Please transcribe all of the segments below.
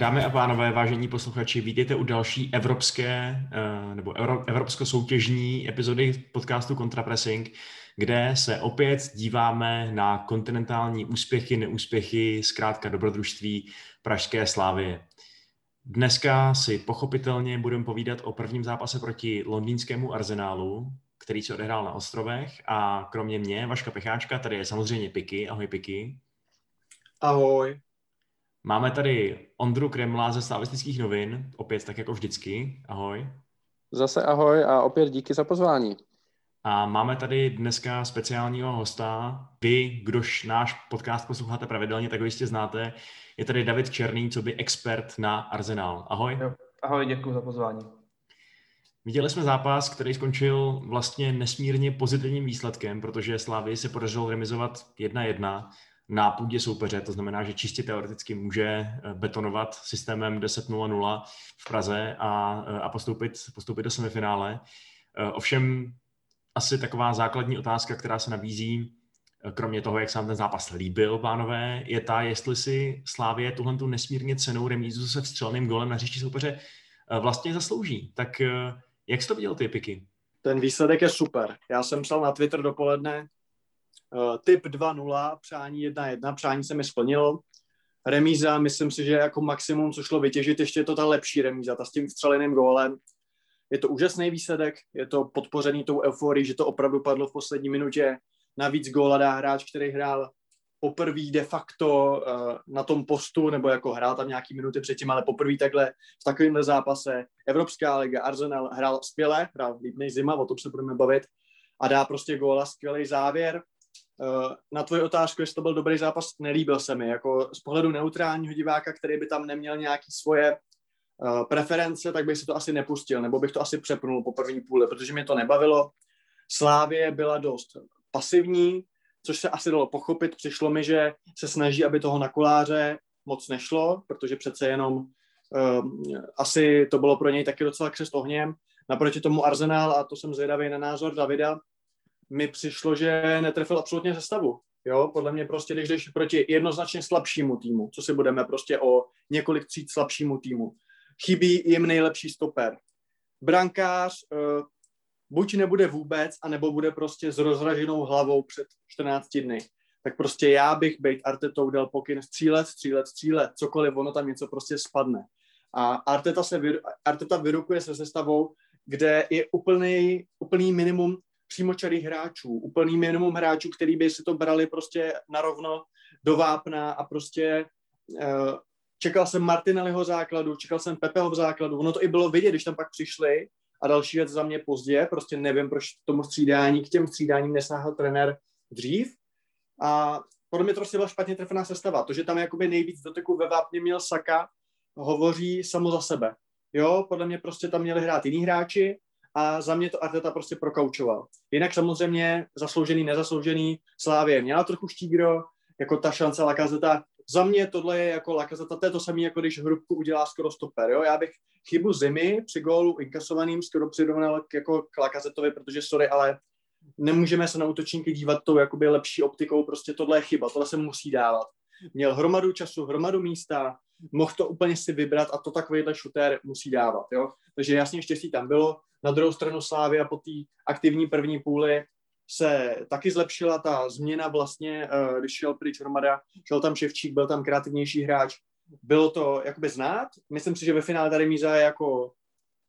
Dámy a pánové, vážení posluchači, vítejte u další evropské eh, nebo evropsko-soutěžní epizody podcastu Contrapressing, kde se opět díváme na kontinentální úspěchy, neúspěchy, zkrátka dobrodružství Pražské slávy. Dneska si pochopitelně budeme povídat o prvním zápase proti londýnskému arzenálu, který se odehrál na ostrovech a kromě mě, Vaška Pecháčka, tady je samozřejmě Piky. Ahoj Piky. Ahoj. Máme tady Ondru Kremla ze Slavistických novin, opět tak jako vždycky. Ahoj. Zase ahoj a opět díky za pozvání. A máme tady dneska speciálního hosta. Vy, kdož náš podcast posloucháte pravidelně, tak ho jistě znáte. Je tady David Černý, co by expert na Arsenal. Ahoj. Jo, ahoj, děkuji za pozvání. Viděli jsme zápas, který skončil vlastně nesmírně pozitivním výsledkem, protože Slávy se podařilo remizovat 1-1 na půdě soupeře, to znamená, že čistě teoreticky může eh, betonovat systémem 10-0-0 v Praze a, eh, a postoupit, postoupit do semifinále. Eh, ovšem asi taková základní otázka, která se nabízí, kromě toho, jak se vám ten zápas líbil, pánové, je ta, jestli si Slávě tuhle tu nesmírně cenou remízu se vstřelným golem na hřišti soupeře vlastně zaslouží. Tak jak jsi to viděl ty, Piky? Ten výsledek je super. Já jsem psal na Twitter dopoledne, uh, typ 2-0, přání 1-1, přání se mi splnilo. Remíza, myslím si, že jako maximum, co šlo vytěžit, ještě je to ta lepší remíza, ta s tím vstřeleným gólem. Je to úžasný výsledek, je to podpořený tou euforií, že to opravdu padlo v poslední minutě. Navíc góla dá hráč, který hrál poprvé de facto uh, na tom postu, nebo jako hrál tam nějaký minuty předtím, ale poprvé takhle v takovémhle zápase. Evropská liga, Arsenal hrál skvěle, hrál líbnej zima, o tom se budeme bavit, a dá prostě góla, skvělý závěr. Uh, na tvoji otázku, jestli to byl dobrý zápas, nelíbil se mi. Jako z pohledu neutrálního diváka, který by tam neměl nějaký svoje uh, preference, tak bych si to asi nepustil, nebo bych to asi přepnul po první půli, protože mě to nebavilo. Slávě byla dost pasivní, což se asi dalo pochopit. Přišlo mi, že se snaží, aby toho na koláře moc nešlo, protože přece jenom um, asi to bylo pro něj taky docela křest ohněm. Naproti tomu Arsenal, a to jsem zvědavý na názor Davida, mi přišlo, že netrefil absolutně stavu. Jo, podle mě prostě, když jdeš proti jednoznačně slabšímu týmu, co si budeme prostě o několik tříd slabšímu týmu, chybí jim nejlepší stoper. Brankář uh, buď nebude vůbec, anebo bude prostě s rozraženou hlavou před 14 dny. Tak prostě já bych být Artetou dal pokyn střílet, střílet, střílet, cokoliv, ono tam něco prostě spadne. A Arteta, se, Arteta vyrukuje se sestavou, kde je úplný, úplný minimum přímočarých hráčů, úplný minimum hráčů, který by si to brali prostě narovno do vápna a prostě uh, čekal jsem Martinelliho základu, čekal jsem Pepeho v základu, ono to i bylo vidět, když tam pak přišli a další věc za mě pozdě, prostě nevím, proč tomu střídání, k těm střídáním nesáhl trenér dřív a podle mě to prostě byla špatně trefená sestava. To, že tam jakoby nejvíc doteku ve vápně měl Saka, hovoří samo za sebe. Jo, podle mě prostě tam měli hrát jiní hráči, a za mě to Arteta prostě prokaučoval. Jinak samozřejmě zasloužený, nezasloužený Slávě měla trochu štígro, jako ta šance Lakazeta. Za mě tohle je jako Lakazeta, to je to samé, jako když hrubku udělá skoro stoper. Jo? Já bych chybu zimy při gólu inkasovaným skoro přirovnal k, jako k Lakazetovi, protože sorry, ale nemůžeme se na útočníky dívat tou jakoby lepší optikou, prostě tohle je chyba, tohle se musí dávat. Měl hromadu času, hromadu místa, mohl to úplně si vybrat a to takovýhle šutér musí dávat. Jo? Takže jasně štěstí tam bylo. Na druhou stranu Slávy a po té aktivní první půli se taky zlepšila ta změna vlastně, eh, když šel pryč Hromada, šel tam Ševčík, byl tam kreativnější hráč. Bylo to jakoby znát. Myslím si, že ve finále tady Míza je jako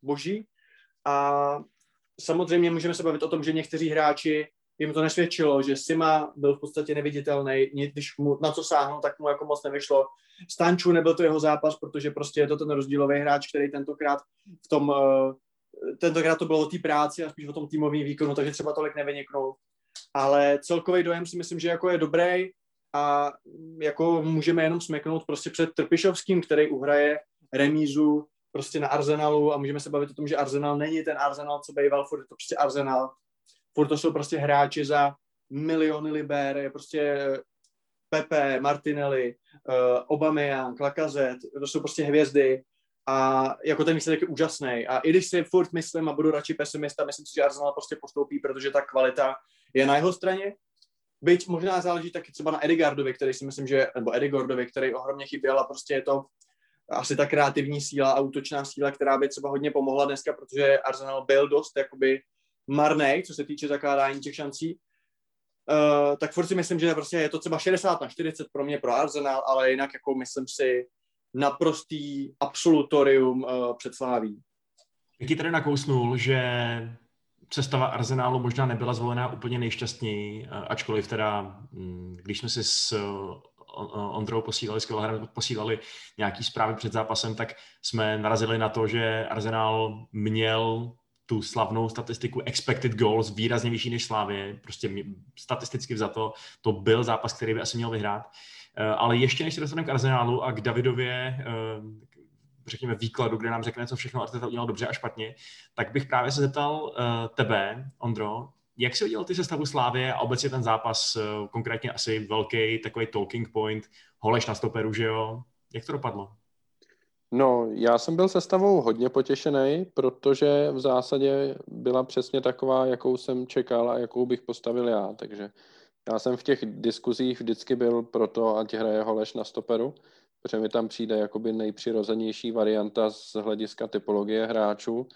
boží. A samozřejmě můžeme se bavit o tom, že někteří hráči jim to nesvědčilo, že Sima byl v podstatě neviditelný, když mu na co sáhnul, tak mu jako moc nevyšlo. Stanču nebyl to jeho zápas, protože prostě je to ten rozdílový hráč, který tentokrát v tom, uh, tentokrát to bylo o té práci a spíš o tom týmovém výkonu, takže třeba tolik nevyniknul. Ale celkový dojem si myslím, že jako je dobrý a jako můžeme jenom smeknout prostě před Trpišovským, který uhraje remízu prostě na Arsenalu a můžeme se bavit o tom, že Arsenal není ten Arsenal, co býval, furt je to prostě Arsenal furt to jsou prostě hráči za miliony liber, je prostě Pepe, Martinelli, uh, Aubameyang, Lacazette, to jsou prostě hvězdy a jako ten výsledek je úžasný. A i když si furt myslím a budu radši pesimista, myslím si, že Arsenal prostě postoupí, protože ta kvalita je na jeho straně. Byť možná záleží taky třeba na Edigardovi, který si myslím, že, nebo Edigordovi, který ohromně chyběl a prostě je to asi ta kreativní síla a útočná síla, která by třeba hodně pomohla dneska, protože Arsenal byl dost jakoby marnej, co se týče zakládání těch šancí. Uh, tak furt si myslím, že prostě je to třeba 60 na 40 pro mě pro Arsenal, ale jinak jako myslím si naprostý absolutorium uh, před Sláví. Jaký tady nakousnul, že cestava Arsenálu možná nebyla zvolená úplně nejšťastněji, ačkoliv teda, hm, když jsme si s Ondrou posílali, s posílali nějaký zprávy před zápasem, tak jsme narazili na to, že Arsenal měl tu slavnou statistiku expected goals výrazně vyšší než Slávě, prostě statisticky vzato, to byl zápas, který by asi měl vyhrát. Eh, ale ještě než se dostaneme k Arsenálu a k Davidově, eh, řekněme, výkladu, kde nám řekne, co všechno Arteta udělal dobře a špatně, tak bych právě se zeptal eh, tebe, Ondro, jak jsi udělal ty sestavu Slávě a obecně ten zápas, konkrétně asi velký takový talking point, holeš na stoperu, že jo? Jak to dopadlo? No, já jsem byl sestavou hodně potěšený, protože v zásadě byla přesně taková, jakou jsem čekal a jakou bych postavil já, takže já jsem v těch diskuzích vždycky byl pro to, ať hraje Holeš na stoperu, protože mi tam přijde jakoby nejpřirozenější varianta z hlediska typologie hráčů.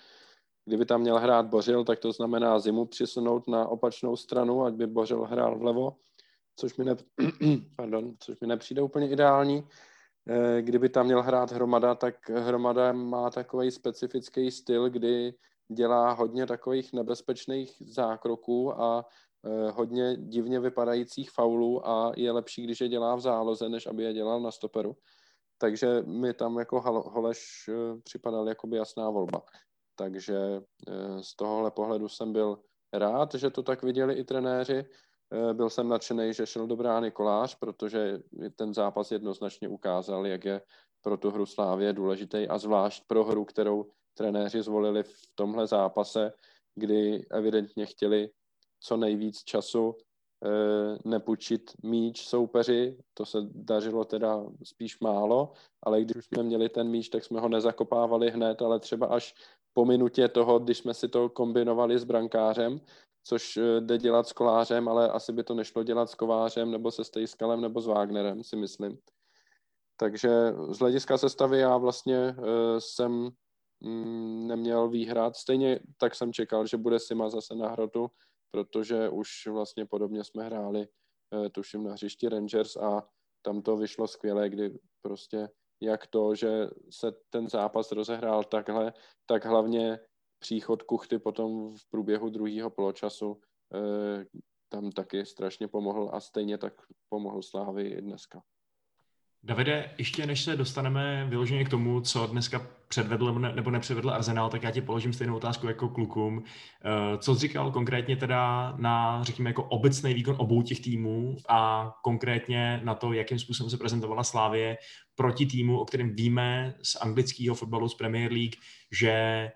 Kdyby tam měl hrát Bořil, tak to znamená zimu přisunout na opačnou stranu, ať by Bořil hrál vlevo, což mi, ne... Pardon, což mi nepřijde úplně ideální. Eh, kdyby tam měl hrát Hromada, tak Hromada má takový specifický styl, kdy dělá hodně takových nebezpečných zákroků a eh, hodně divně vypadajících faulů a je lepší, když je dělá v záloze, než aby je dělal na stoperu. Takže mi tam jako Holeš eh, připadal jako by jasná volba. Takže z tohohle pohledu jsem byl rád, že to tak viděli i trenéři. Eh, byl jsem nadšený, že šel do brány Kolář, protože ten zápas jednoznačně ukázal, jak je pro tu hru Slávě důležitý a zvlášť pro hru, kterou trenéři zvolili v tomhle zápase, kdy evidentně chtěli co nejvíc času eh, nepůjčit míč soupeři, to se dařilo teda spíš málo, ale když jsme měli ten míč, tak jsme ho nezakopávali hned, ale třeba až po minutě toho, když jsme si to kombinovali s brankářem, což eh, jde dělat s kolářem, ale asi by to nešlo dělat s kovářem nebo se Stejskalem nebo s Wagnerem, si myslím. Takže z hlediska sestavy já vlastně uh, jsem mm, neměl výhrad. Stejně tak jsem čekal, že bude Sima zase na hrotu, protože už vlastně podobně jsme hráli, uh, tuším, na hřišti Rangers a tam to vyšlo skvěle, kdy prostě jak to, že se ten zápas rozehrál takhle, tak hlavně příchod Kuchty potom v průběhu druhého poločasu eh, tam taky strašně pomohl a stejně tak pomohl Slávy i dneska. Davide, ještě než se dostaneme vyloženě k tomu, co dneska předvedl nebo nepředvedl Arsenal, tak já ti položím stejnou otázku jako klukům. Eh, co jsi říkal konkrétně teda na, řekněme, jako obecný výkon obou těch týmů a konkrétně na to, jakým způsobem se prezentovala Slávě proti týmu, o kterém víme z anglického fotbalu, z Premier League, že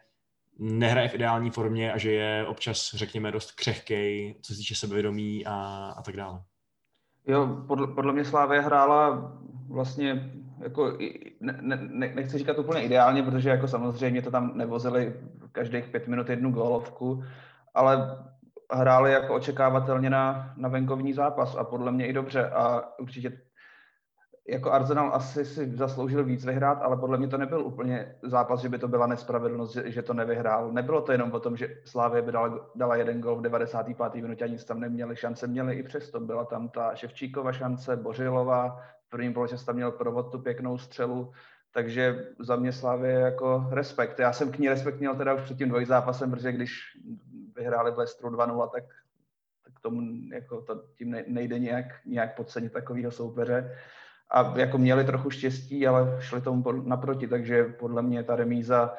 nehraje v ideální formě a že je občas, řekněme, dost křehkej, co se týče sebevědomí a, a tak dále. Jo, podle, podle mě Slávě hrála vlastně jako, ne, ne, nechci říkat úplně ideálně, protože jako samozřejmě to tam nevozili každých pět minut jednu gólovku, ale hráli jako očekávatelně na, na venkovní zápas a podle mě i dobře a určitě jako Arsenal asi si zasloužil víc vyhrát, ale podle mě to nebyl úplně zápas, že by to byla nespravedlnost, že, že to nevyhrál. Nebylo to jenom o tom, že Slávě by dala, dala jeden gol v 95. minutě a nic tam neměli. Šance měli i přesto. Byla tam ta Ševčíkova šance, Bořilová, v prvním poločase tam měl provod tu pěknou střelu, takže za mě Slávě jako respekt. Já jsem k ní respekt měl teda už před tím dvojzápasem, protože když vyhráli v Lestru 2-0, tak, tak tomu jako to, tím nejde nějak, nějak podcenit takového soupeře a jako měli trochu štěstí, ale šli tomu naproti, takže podle mě ta remíza,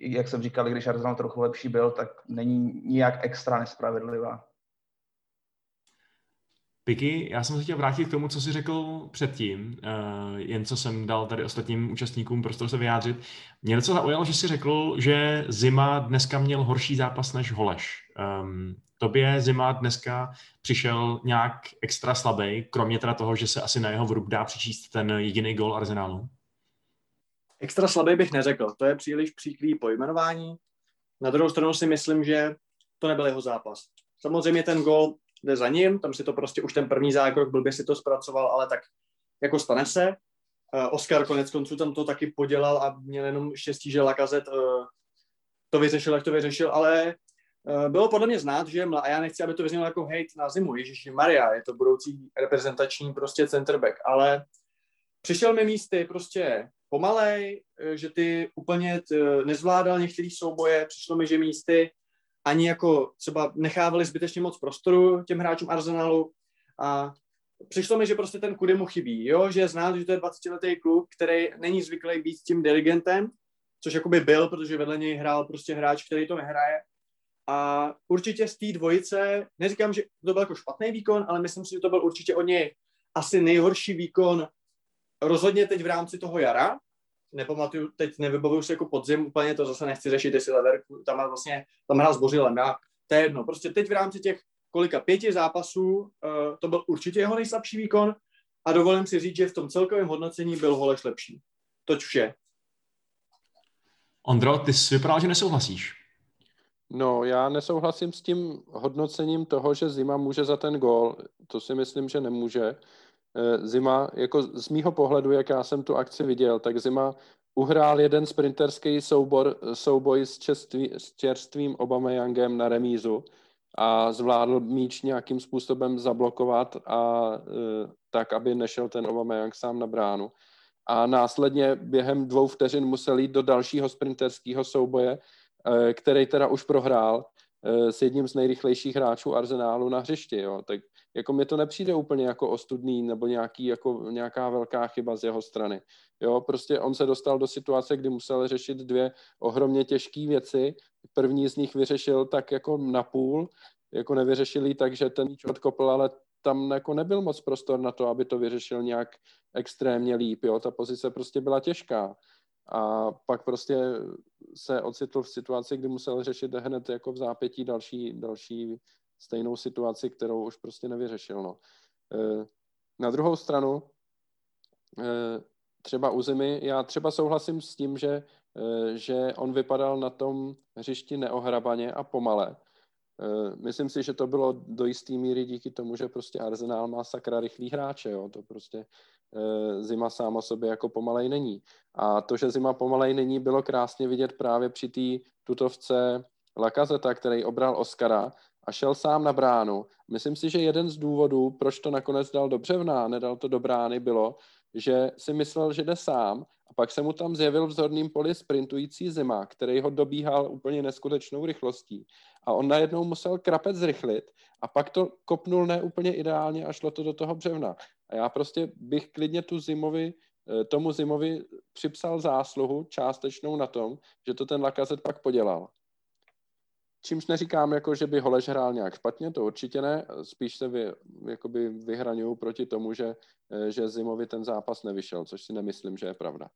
jak jsem říkal, když Arsenal trochu lepší byl, tak není nijak extra nespravedlivá. Piky, já jsem se chtěl vrátit k tomu, co jsi řekl předtím, uh, jen co jsem dal tady ostatním účastníkům prostor se vyjádřit. Mě docela zaujalo, že jsi řekl, že Zima dneska měl horší zápas než Holeš. Um, Tobě Zima dneska přišel nějak extra slabý, kromě teda toho, že se asi na jeho vrub dá přičíst ten jediný gol Arsenalu? Extra slabý bych neřekl, to je příliš příklý pojmenování. Na druhou stranu si myslím, že to nebyl jeho zápas. Samozřejmě ten gol jde za ním, tam si to prostě už ten první zákrok blbě si to zpracoval, ale tak jako stane se. Uh, Oscar konec konců tam to taky podělal a měl jenom štěstí, že Lakazet uh, to vyřešil, jak to vyřešil, ale bylo podle mě znát, že a já nechci, aby to vyznělo jako hate na zimu, Ježíši Maria, je to budoucí reprezentační prostě centerback, ale přišel mi místy prostě pomalej, že ty úplně t, nezvládal některý souboje, přišlo mi, že místy ani jako třeba nechávali zbytečně moc prostoru těm hráčům Arsenalu a přišlo mi, že prostě ten kudy mu chybí, jo? že je znát, že to je 20-letý kluk, který není zvyklý být tím dirigentem, což jakoby byl, protože vedle něj hrál prostě hráč, který to nehraje. A určitě z té dvojice, neříkám, že to byl jako špatný výkon, ale myslím si, že to byl určitě od něj asi nejhorší výkon rozhodně teď v rámci toho jara, nepamatuju, teď nevybavuju si jako podzim, úplně to zase nechci řešit, jestli Lever tam vlastně, tam hrál s Bořilem, já, to je jedno. Prostě teď v rámci těch kolika pěti zápasů uh, to byl určitě jeho nejslabší výkon a dovolím si říct, že v tom celkovém hodnocení byl Holeš lepší. Toť vše. Ondro, ty jsi vypadal, že nesouhlasíš. No, já nesouhlasím s tím hodnocením toho, že Zima může za ten gól. To si myslím, že nemůže. Eh, Zima, jako z mýho pohledu, jak já jsem tu akci viděl, tak Zima uhrál jeden sprinterský soubor, souboj s, čerství, s čerstvým Obameyangem na remízu a zvládl míč nějakým způsobem zablokovat a e, tak, aby nešel ten Obameyang sám na bránu. A následně během dvou vteřin musel jít do dalšího sprinterského souboje, který teda už prohrál e, s jedním z nejrychlejších hráčů Arsenálu na hřišti. Jo. Tak jako mi to nepřijde úplně jako ostudný nebo nějaký, jako nějaká velká chyba z jeho strany. Jo, prostě on se dostal do situace, kdy musel řešit dvě ohromně těžké věci. První z nich vyřešil tak jako na půl, jako nevyřešili tak, že ten míč odkopl, ale tam jako nebyl moc prostor na to, aby to vyřešil nějak extrémně líp. Jo. Ta pozice prostě byla těžká. A pak prostě se ocitl v situaci, kdy musel řešit hned jako v zápětí další, další stejnou situaci, kterou už prostě nevyřešil. No. E, na druhou stranu, e, třeba u Zimy, já třeba souhlasím s tím, že, e, že on vypadal na tom hřišti neohrabaně a pomale. Myslím si, že to bylo do jisté míry díky tomu, že prostě Arsenal má sakra rychlý hráče, jo. to prostě Zima sám o sobě jako pomalej není. A to, že Zima pomalej není, bylo krásně vidět právě při té tutovce Lakazeta, který obral Oscara, a šel sám na bránu. Myslím si, že jeden z důvodů, proč to nakonec dal do břevna, nedal to do brány, bylo, že si myslel, že jde sám a pak se mu tam zjevil v zorným poli sprintující zima, který ho dobíhal úplně neskutečnou rychlostí. A on najednou musel krapec zrychlit a pak to kopnul ne úplně ideálně a šlo to do toho břevna. A já prostě bych klidně tu zimovi, eh, tomu zimovi připsal zásluhu částečnou na tom, že to ten Lakazet pak podělal. Čímž neříkám, jako, že by Holeš hrál nějak špatně, to určitě ne, spíš se vy, vyhraňuju proti tomu, že, že Zimovi ten zápas nevyšel, což si nemyslím, že je pravda.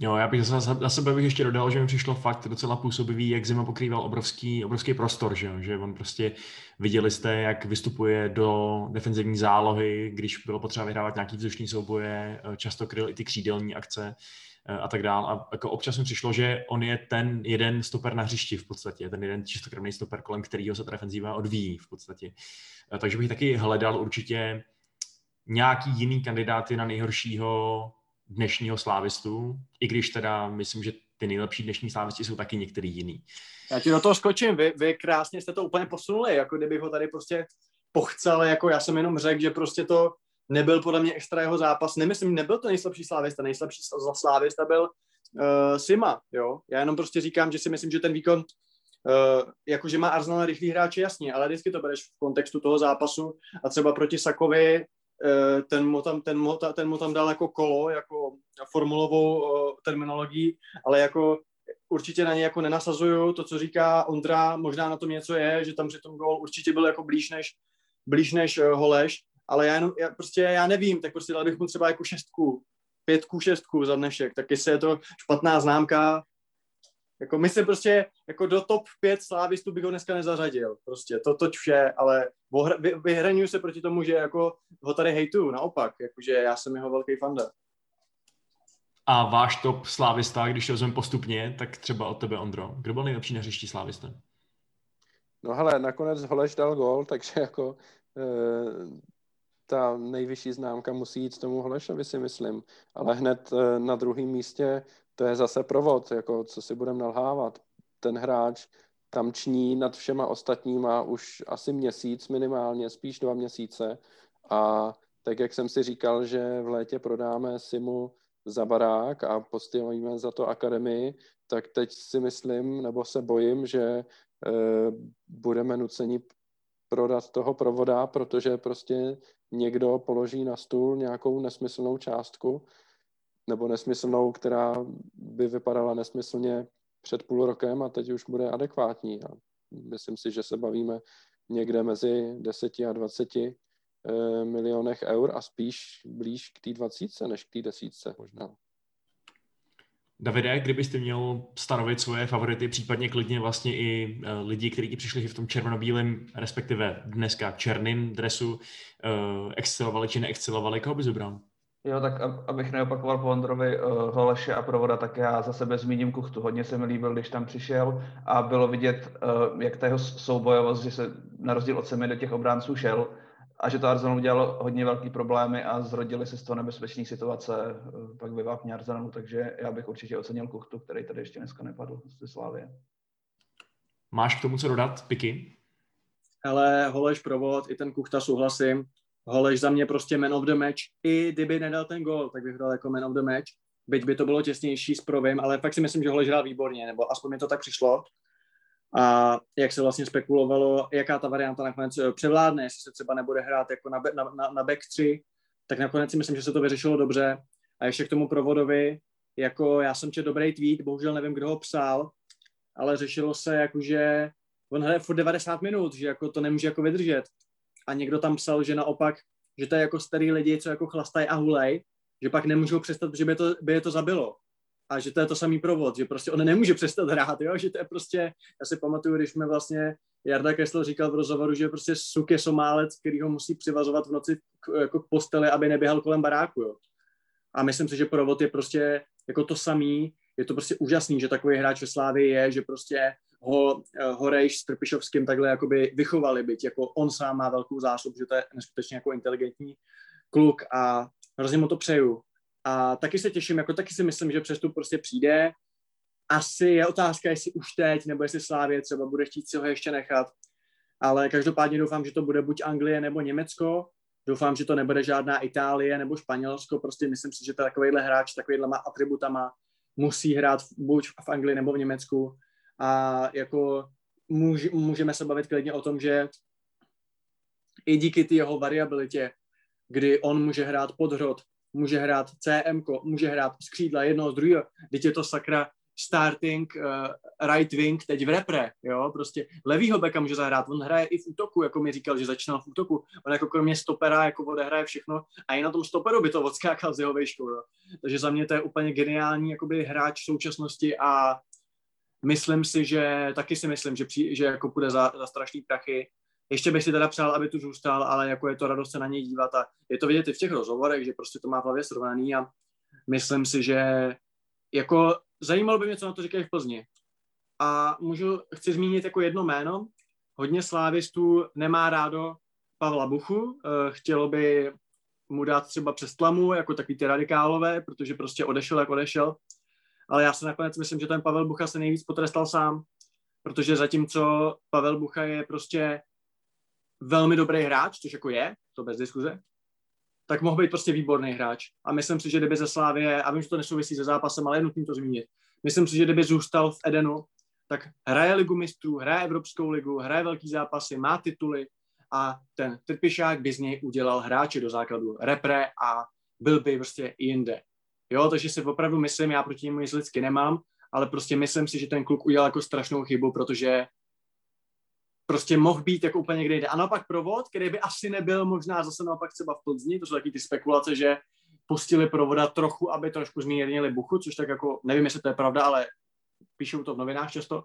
Jo, já bych za, za sebe bych ještě dodal, že mi přišlo fakt docela působivý, jak Zima pokrýval obrovský, obrovský prostor, že, že on prostě viděli jste, jak vystupuje do defenzivní zálohy, když bylo potřeba vyhrávat nějaký vzdušný souboje, často kryl i ty křídelní akce, a tak dál. A jako občas mi přišlo, že on je ten jeden stoper na hřišti v podstatě, ten jeden čistokrvný stoper, kolem kterého se ta defenzíva odvíjí v podstatě. Takže bych taky hledal určitě nějaký jiný kandidáty na nejhoršího dnešního slávistu, i když teda myslím, že ty nejlepší dnešní slávisti jsou taky některý jiný. Já ti do toho skočím, vy, vy krásně jste to úplně posunuli, jako kdybych ho tady prostě pochcel, jako já jsem jenom řekl, že prostě to nebyl podle mě extra jeho zápas. Nemyslím, nebyl to nejslabší slávista, nejslabší slávista byl uh, Sima, jo. Já jenom prostě říkám, že si myslím, že ten výkon, uh, jakože má Arsenal rychlý hráče, jasně, ale vždycky to bereš v kontextu toho zápasu a třeba proti Sakovi ten mu, tam, ten, mu, ten mu tam dal jako kolo, jako formulovou uh, terminologii, ale jako určitě na ně jako nenasazuju. To, co říká Ondra, možná na tom něco je, že tam při tom gol určitě byl jako blíž než, blíž než uh, Holeš, ale já jenom, já prostě já nevím, tak prostě dal bych mu třeba jako šestku, pětku, šestku za dnešek, tak jestli je to špatná známka, Jako my se prostě, jako do top 5 slávistů bych ho dneska nezařadil. Prostě to toť vše, ale vy, vyhraňuji se proti tomu, že jako ho tady hejtuju, naopak, jakože já jsem jeho velký fanda. A váš top slávista, když to vezmeme postupně, tak třeba od tebe, Ondro. Kdo byl nejlepší na hřišti slávista? No hele, nakonec Holeš dal gol, takže jako e, ta nejvyšší známka musí jít tomu Holešovi, si myslím. Ale hned e, na druhém místě to je zase provod, jako co si budeme nalhávat. Ten hráč tam ční nad všema ostatníma už asi měsíc minimálně, spíš dva měsíce. A tak, jak jsem si říkal, že v létě prodáme Simu za barák a postavíme za to akademii, tak teď si myslím, nebo se bojím, že e, budeme nuceni prodat toho provoda, protože prostě někdo položí na stůl nějakou nesmyslnou částku, nebo nesmyslnou, která by vypadala nesmyslně před půl rokem a teď už bude adekvátní. A myslím si, že se bavíme někde mezi 10 a 20 eh, milionech eur a spíš blíž k té 20 než k té desítce možná. Davide, kdybyste měl stanovit svoje favority, případně klidně vlastně i uh, lidi, kteří ti přišli v tom červenobílém, respektive dneska černým dresu, uh, excelovali či neexcelovali, koho bys vybral? Jo, tak abych neopakoval po Ondrovi uh, Holeše a Provoda, tak já za sebe zmíním Kuchtu. Hodně se mi líbil, když tam přišel a bylo vidět, uh, jak ta jeho soubojovost, že se na rozdíl od sebe do těch obránců šel a že to Arsenal udělalo hodně velký problémy a zrodili se z toho nebezpečné situace uh, pak ve vápně Arsenalu, takže já bych určitě ocenil Kuchtu, který tady ještě dneska nepadl ze Slávě. Máš k tomu co dodat, Piky? Ale Holeš, Provod, i ten Kuchta souhlasím. Holeš za mě prostě man of the match. I kdyby nedal ten gol, tak bych dal jako man of the match. Byť by to bylo těsnější s Provým, ale fakt si myslím, že Holeš hrál výborně, nebo aspoň mi to tak přišlo. A jak se vlastně spekulovalo, jaká ta varianta nakonec eh, převládne, jestli se třeba nebude hrát jako na, na, na, na back 3, tak nakonec si myslím, že se to vyřešilo dobře. A ještě k tomu provodovi, jako já jsem četl dobrý tweet, bohužel nevím, kdo ho psal, ale řešilo se, jako, že on hraje furt 90 minut, že jako to nemůže jako vydržet a někdo tam psal, že naopak, že to je jako starý lidi, co jako chlastají a hulej, že pak nemůžou přestat, že by, to, by je to zabilo. A že to je to samý provod, že prostě on nemůže přestat hrát, jo? že to je prostě, já si pamatuju, když jsme vlastně, Jarda Kessler říkal v rozhovoru, že prostě suk je somálec, který ho musí přivazovat v noci k, jako k posteli, aby neběhal kolem baráku. Jo? A myslím si, že provod je prostě jako to samý, je to prostě úžasný, že takový hráč ve Slávii je, že prostě ho eh, Horejš s Trpišovským takhle jakoby vychovali, byť jako on sám má velkou zásobu, že to je neskutečně jako inteligentní kluk a hrozně mu to přeju. A taky se těším, jako taky si myslím, že přestup prostě přijde. Asi je otázka, jestli už teď, nebo jestli Slávě třeba bude chtít si ho ještě nechat. Ale každopádně doufám, že to bude buď Anglie nebo Německo. Doufám, že to nebude žádná Itálie nebo Španělsko. Prostě myslím si, že to takovýhle hráč takovýhle má atributama musí hrát buď v Anglii nebo v Německu a jako můž, můžeme se bavit klidně o tom, že i díky ty jeho variabilitě, kdy on může hrát podhrot, může hrát CM, může hrát skřídla jednoho z druhého, teď je to sakra starting uh, right wing teď v repre, jo, prostě levýho beka může zahrát, on hraje i v útoku, jako mi říkal, že začínal v útoku, on jako kromě stopera jako odehraje všechno a i na tom stoperu by to odskákal s jeho výškou, jo. takže za mě to je úplně geniální jakoby hráč současnosti a myslím si, že taky si myslím, že, při, že jako půjde za, za strašný prachy. Ještě bych si teda přál, aby tu zůstal, ale jako je to radost se na něj dívat a je to vidět i v těch rozhovorech, že prostě to má v hlavě srovnaný a myslím si, že jako zajímalo by mě, co na to říkají v Plzni. A můžu, chci zmínit jako jedno jméno. Hodně slávistů nemá rádo Pavla Buchu, eh, chtělo by mu dát třeba přes tlamu, jako takový ty radikálové, protože prostě odešel, jak odešel ale já si nakonec myslím, že ten Pavel Bucha se nejvíc potrestal sám, protože zatímco Pavel Bucha je prostě velmi dobrý hráč, což jako je, to bez diskuze, tak mohl být prostě výborný hráč. A myslím si, že kdyby ze Slávě, a vím, že to nesouvisí se zápasem, ale je nutný to zmínit, myslím si, že kdyby zůstal v Edenu, tak hraje ligu mistrů, hraje Evropskou ligu, hraje velký zápasy, má tituly a ten Trpišák by z něj udělal hráče do základu repre a byl by prostě jinde. Jo, takže si opravdu myslím, já proti němu nic lidsky nemám, ale prostě myslím si, že ten kluk udělal jako strašnou chybu, protože prostě mohl být jako úplně někde jde. A naopak provod, který by asi nebyl možná zase naopak třeba v Plzni, to jsou taky ty spekulace, že pustili provoda trochu, aby trošku zmírnili buchu, což tak jako, nevím, jestli to je pravda, ale píšou to v novinách často.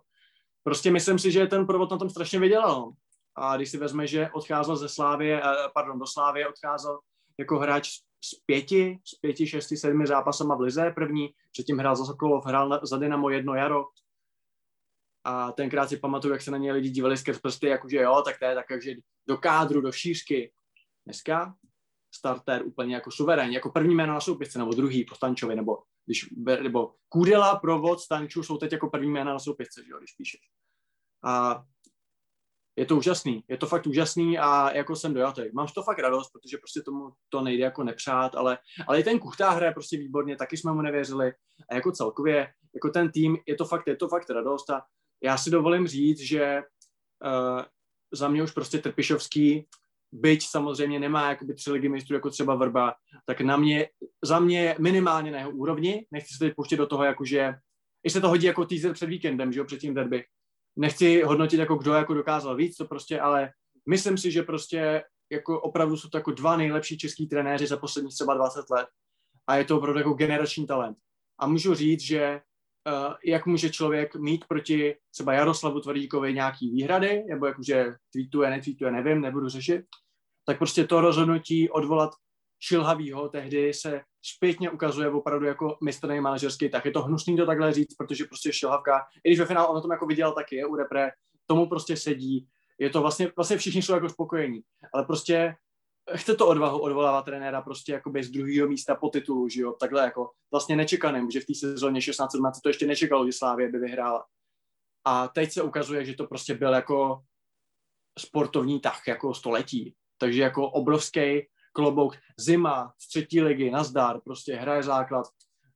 Prostě myslím si, že ten provod na tom strašně vydělal. A když si vezme, že odcházel ze Slávy, pardon, do Slávy odcházel jako hráč z pěti, z pěti, šesti, sedmi zápasama v Lize první, předtím hrál za Sokolov, hrál za Dynamo jedno jaro, a tenkrát si pamatuju, jak se na ně lidi dívali skrz prsty, jakože jo, tak to je tak, že do kádru, do šířky. Dneska starter úplně jako suverén, jako první jméno na soupisce, nebo druhý po Stančovi, nebo, když, nebo Kudela, Provod, Stanču jsou teď jako první jména na soupisce, že jo, když píšeš. A je to úžasný, je to fakt úžasný a jako jsem dojatý. Mám to fakt radost, protože prostě tomu to nejde jako nepřát, ale, ale i ten Kuchtá hraje prostě výborně, taky jsme mu nevěřili a jako celkově, jako ten tým, je to fakt, je to fakt radost a já si dovolím říct, že uh, za mě už prostě Trpišovský, byť samozřejmě nemá jakoby tři ligy mistrů jako třeba Vrba, tak na mě, za mě minimálně na jeho úrovni, nechci se teď pouštět do toho, jakože, i se to hodí jako teaser před víkendem, že jo, před tím derby. Nechci hodnotit, jako kdo jako dokázal víc, to prostě, ale myslím si, že prostě jako opravdu jsou to jako dva nejlepší český trenéři za posledních třeba 20 let a je to opravdu jako generační talent. A můžu říct, že jak může člověk mít proti třeba Jaroslavu Tvrdíkovi nějaký výhrady, nebo jakože tweetuje, netweetuje, nevím, nebudu řešit, tak prostě to rozhodnutí odvolat šilhavýho tehdy se zpětně ukazuje opravdu jako mistrný manažerský, tak je to hnusný to takhle říct, protože prostě šilhavka, i když ve finále on to tom jako viděl taky, je u repre, tomu prostě sedí, je to vlastně, vlastně všichni jsou jako spokojení, ale prostě chce to odvahu odvolávat trenéra prostě jakoby z druhého místa po titulu, že jo, takhle jako vlastně nečekaným, že v té sezóně 16-17 to ještě nečekalo, že Slávě by vyhrála. A teď se ukazuje, že to prostě byl jako sportovní tah jako století. Takže jako obrovský klobouk, zima, z třetí ligy, nazdar, prostě hraje základ,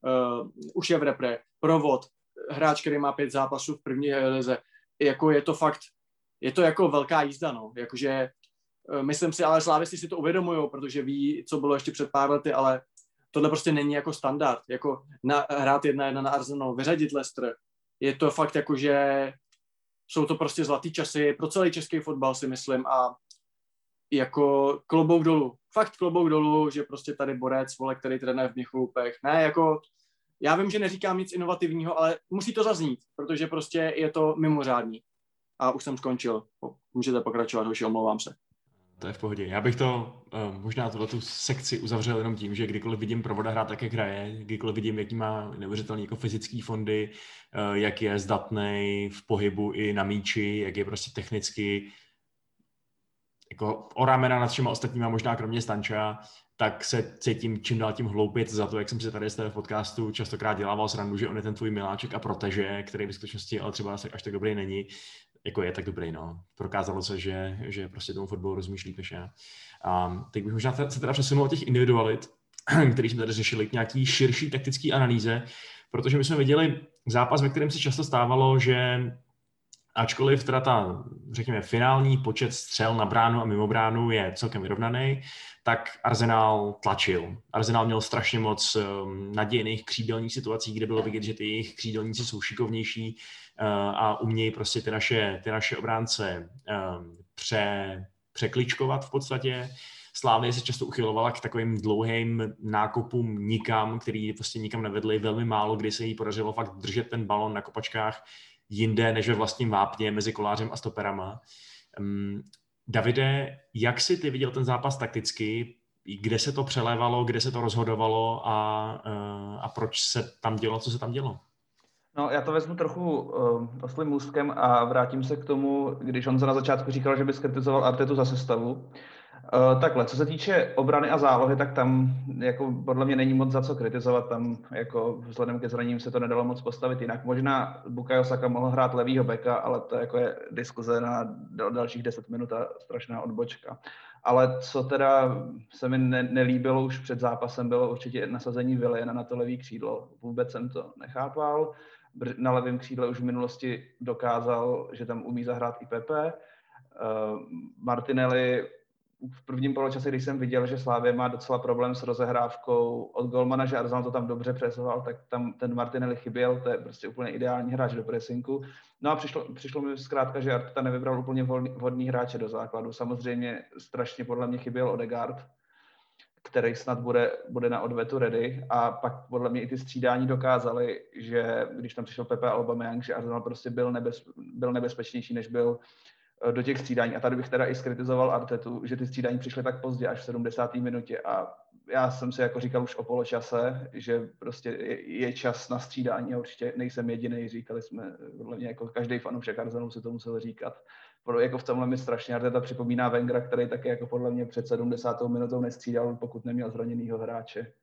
uh, už je v repre, provod, hráč, který má pět zápasů v první lize, jako je to fakt, je to jako velká jízda, no, jakože myslím si, ale slávisti si to uvědomují, protože ví, co bylo ještě před pár lety, ale tohle prostě není jako standard. Jako na, hrát jedna jedna na Arsenal, vyřadit Leicester. Je to fakt jako, že jsou to prostě zlatý časy pro celý český fotbal, si myslím, a jako klobouk dolů. Fakt klobouk dolů, že prostě tady borec, vole, který trénuje v Michalupech. Ne, jako já vím, že neříkám nic inovativního, ale musí to zaznít, protože prostě je to mimořádný. A už jsem skončil. Můžete pokračovat, už omlouvám se. To je v pohodě. Já bych to uh, možná tohle tu sekci uzavřel jenom tím, že kdykoliv vidím provoda hrát tak, jak hraje, kdykoliv vidím, jaký má neuvěřitelný jako fyzický fondy, uh, jak je zdatný v pohybu i na míči, jak je prostě technicky jako o ramena nad všema ostatníma, možná kromě Stanča, tak se cítím čím dál tím hloupit za to, jak jsem si tady z té podcastu častokrát dělával srandu, že on je ten tvůj miláček a proteže, který v skutečnosti ale třeba až tak dobrý není jako je tak dobrý, no. Prokázalo se, že, že prostě tomu fotbalu rozumíš líp než já. A teď bych možná se teda přesunul od těch individualit, který jsme tady řešili, k nějaký širší taktický analýze, protože my jsme viděli zápas, ve kterém se často stávalo, že ačkoliv teda ta, řekněme, finální počet střel na bránu a mimo bránu je celkem vyrovnaný, tak Arsenal tlačil. Arsenal měl strašně moc um, nadějných křídelních situací, kde bylo vidět, že ty jejich křídelníci jsou šikovnější uh, a umějí prostě ty naše, ty naše obránce um, pře, překličkovat v podstatě. Slávě se často uchylovala k takovým dlouhým nákupům nikam, který prostě nikam nevedli. Velmi málo kdy se jí podařilo fakt držet ten balon na kopačkách jinde než ve vlastním vápně mezi kolářem a stoperama. Um, Davide, jak si ty viděl ten zápas takticky? Kde se to přelévalo, kde se to rozhodovalo a, eh, a proč se tam dělo, co se tam dělo? No, já to vezmu trochu uh, oslým můstkem a vrátím se k tomu, když on se na začátku říkal, že by skritizoval Artetu za sestavu. Uh, takhle, co se týče obrany a zálohy, tak tam jako podle mě není moc za co kritizovat, tam jako vzhledem ke zraním se to nedalo moc postavit jinak. Možná Bukayo Saka mohl hrát levýho beka, ale to jako je diskuze na dalších 10 minut a strašná odbočka. Ale co teda se mi ne, nelíbilo už před zápasem, bylo určitě nasazení Viliana na to levý křídlo. Vůbec jsem to nechápal. Na levém křídle už v minulosti dokázal, že tam umí zahrát i Pepe. Uh, Martinelli v prvním poločase, když jsem viděl, že Slávě má docela problém s rozehrávkou od golmana, že Arsenal to tam dobře přesoval, tak tam ten Martinelli chyběl, to je prostě úplně ideální hráč do presinku. No a přišlo, přišlo mi zkrátka, že Arteta nevybral úplně volný, vhodný hráče do základu. Samozřejmě strašně podle mě chyběl Odegaard, který snad bude, bude na odvetu ready a pak podle mě i ty střídání dokázali, že když tam přišel Pepe Aubameyang, že Arsenal prostě byl, nebez, byl nebezpečnější, než byl do těch střídání. A tady bych teda i skritizoval Artetu, že ty střídání přišly tak pozdě, až v 70. minutě a já jsem si jako říkal už o poločase, že prostě je, je čas na střídání a určitě nejsem jediný, říkali jsme, podle mě jako každý fanoušek Arsenalu si to musel říkat. Jako v tomhle mi strašně Arteta připomíná Vengra, který také jako podle mě před 70. minutou nestřídal, pokud neměl zraněnýho hráče.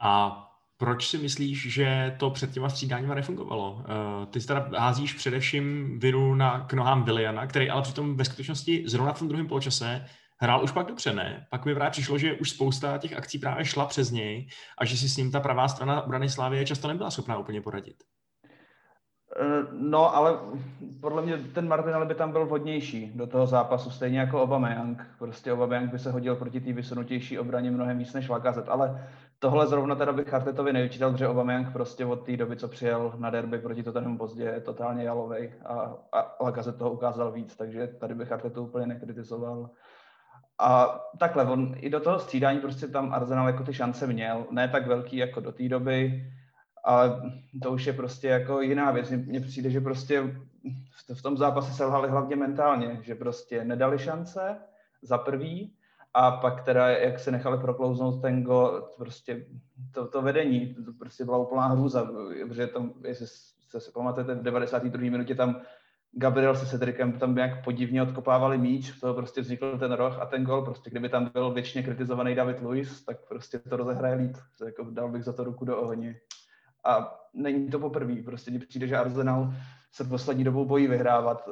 A proč si myslíš, že to před těma střídáníma nefungovalo? Uh, ty teda házíš především vinu na k nohám Williana, který ale přitom ve skutečnosti zrovna v tom druhém poločase hrál už pak dobře, ne? Pak mi právě přišlo, že už spousta těch akcí právě šla přes něj a že si s ním ta pravá strana obrany Slávy často nebyla schopná úplně poradit. Eh, no, ale podle mě ten Martinelli by tam byl vhodnější do toho zápasu, stejně jako Aubameyang. Prostě Aubameyang by se hodil proti té vysunutější obraně mnohem víc než Lacazette, ale tohle zrovna teda bych Artetovi nevyčítal, protože Aubameyang prostě od té doby, co přijel na derby proti Tottenhamu pozdě, je totálně jalovej a, a Lacazette toho ukázal víc, takže tady bych Artetu úplně nekritizoval. A takhle, on i do toho střídání prostě tam Arsenal jako ty šance měl, ne tak velký jako do té doby, ale to už je prostě jako jiná věc. Mně přijde, že prostě v tom zápase selhali hlavně mentálně, že prostě nedali šance za prvý a pak teda, jak se nechali proklouznout ten go, prostě to, to vedení, to prostě byla úplná hrůza, protože tam, jestli se, se pamatujete, v 92. minutě tam Gabriel se Cedricem tam nějak podivně odkopávali míč, to prostě vznikl ten roh a ten gol, prostě kdyby tam byl věčně kritizovaný David Luiz, tak prostě to rozehraje líp, jako dal bych za to ruku do ohně. A není to poprvé, prostě mně přijde, že Arsenal se poslední dobou bojí vyhrávat.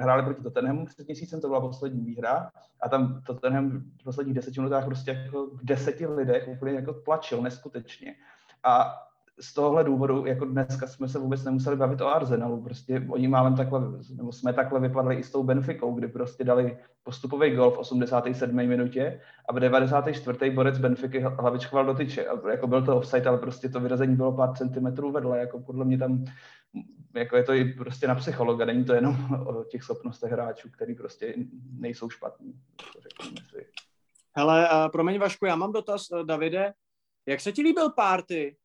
Hráli proti Tottenhamu před měsícem, to byla poslední výhra a tam Tottenham v posledních deseti minutách prostě jako v deseti lidech úplně jako tlačil neskutečně. A z tohohle důvodu, jako dneska jsme se vůbec nemuseli bavit o Arsenalu, prostě oni málem takhle, nebo jsme takhle vypadli i s tou Benficou, kdy prostě dali postupový gol v 87. minutě a v 94. borec Benfiky hlavičkoval do tyče. A jako byl to offside, ale prostě to vyrazení bylo pár centimetrů vedle, jako podle mě tam jako je to i prostě na psychologa, není to jenom o těch schopnostech hráčů, který prostě nejsou špatní. Si. Hele, uh, promiň Vašku, já mám dotaz, uh, Davide. Jak se ti líbil párty?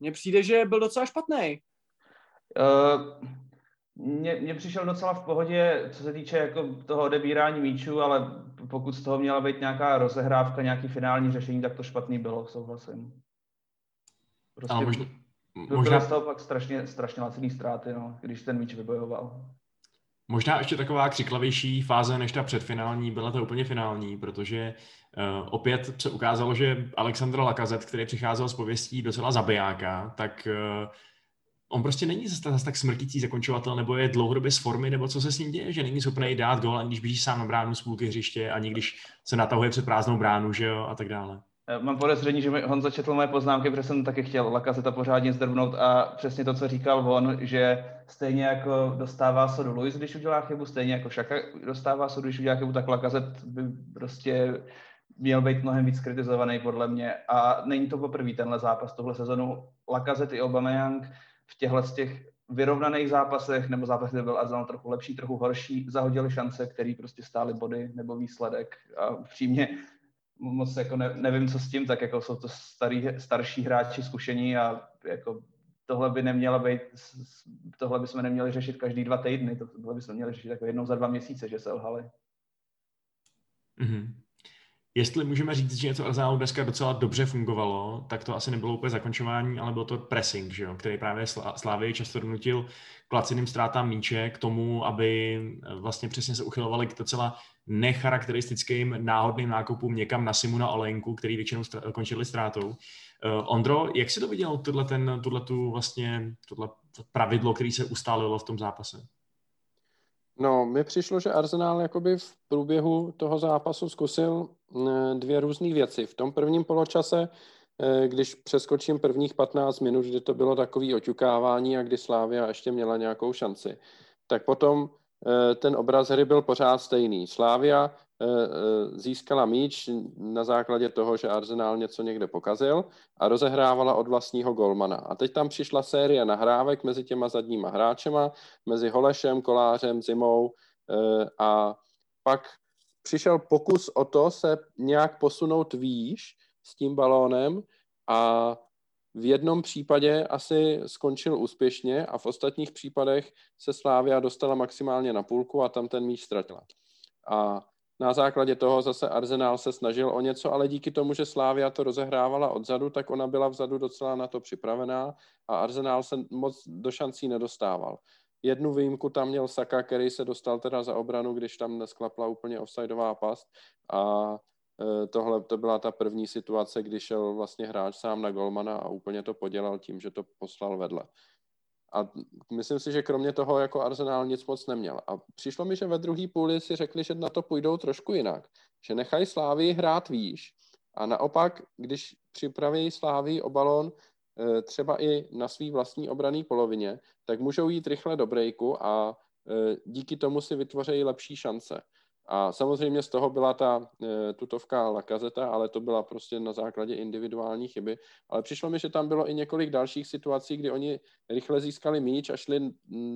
Mně přijde, že byl docela špatný. Uh, mně, přišel docela v pohodě, co se týče jako toho odebírání míčů, ale pokud z toho měla být nějaká rozehrávka, nějaký finální řešení, tak to špatný bylo, souhlasím. Prostě možná, možná... z toho pak strašně, strašně laciný ztráty, no, když ten míč vybojoval. Možná ještě taková křiklavější fáze než ta předfinální, byla to úplně finální, protože uh, opět se ukázalo, že Alexandr Lakazet, který přicházel z pověstí docela zabijáka, tak uh, on prostě není zase, zase tak smrtící zakončovatel, nebo je dlouhodobě z formy, nebo co se s ním děje, že není schopný dát gol, ani když běží sám na bránu z půlky hřiště, ani když se natahuje před prázdnou bránu, že jo, a tak dále. Mám podezření, že Honza četl moje poznámky, protože jsem taky chtěl Lakazeta pořádně zdrbnout a přesně to, co říkal on, že stejně jako dostává sodu Luis, když udělá chybu, stejně jako Šaka dostává sodu, když udělá chybu, tak Lakazet by prostě měl být mnohem víc kritizovaný podle mě a není to poprvé tenhle zápas, tohle sezonu. Lakazet i Aubameyang v těchto z těch vyrovnaných zápasech nebo zápasech, kde byl Arsenal trochu lepší, trochu horší, zahodili šance, které prostě stály body nebo výsledek. A přímě moc jako ne, nevím, co s tím, tak jako jsou to starý, starší hráči zkušení a jako tohle by neměla být, tohle bychom neměli řešit každý dva týdny, tohle bychom měli řešit jako jednou za dva měsíce, že se lhali. Mm-hmm. Jestli můžeme říct, že něco Arsenalu dneska docela dobře fungovalo, tak to asi nebylo úplně zakončování, ale byl to pressing, že jo, který právě Slávy často donutil k laciným ztrátám míče, k tomu, aby eh, vlastně přesně se uchylovali k docela necharakteristickým náhodným nákupům někam na Simuna Olenku, který většinou končili ztrátou. Uh, Ondro, jak si to viděl, tohle, ten, vlastně, pravidlo, který se ustálilo v tom zápase? No, mi přišlo, že Arsenal jakoby v průběhu toho zápasu zkusil eh, dvě různé věci. V tom prvním poločase, eh, když přeskočím prvních 15 minut, kdy to bylo takový oťukávání a kdy Slávia ještě měla nějakou šanci, tak potom ten obraz hry byl pořád stejný. Slávia eh, eh, získala míč na základě toho, že Arsenal něco někde pokazil a rozehrávala od vlastního golmana. A teď tam přišla série nahrávek mezi těma zadníma hráčema, mezi Holešem, Kolářem, Zimou a pak přišel pokus o to se nějak posunout výš s tím balónem a v jednom případě asi skončil úspěšně a v ostatních případech se Slávia dostala maximálně na půlku a tam ten míč ztratila. A na základě toho zase Arsenal se snažil o něco, ale díky tomu, že Slávia to rozehrávala odzadu, tak ona byla vzadu docela na to připravená a Arsenal se moc do šancí nedostával. Jednu výjimku tam měl Saka, který se dostal teda za obranu, když tam nesklapla úplně offsideová past a tohle to byla ta první situace, kdy šel vlastně hráč sám na golmana a úplně to podělal tím, že to poslal vedle. A myslím si, že kromě toho jako Arsenal nic moc neměl. A přišlo mi, že ve druhé půli si řekli, že na to půjdou trošku jinak. Že nechají Slávy hrát výš a naopak, když připraví Slávy o balón e, třeba i na svý vlastní obraný polovině, tak můžou jít rychle do breaku a e, díky tomu si vytvoří lepší šance. A samozřejmě z toho byla ta e, tutovka Lakazeta, ale to byla prostě na základě individuální chyby. Ale přišlo mi, že tam bylo i několik dalších situací, kdy oni rychle získali míč a šli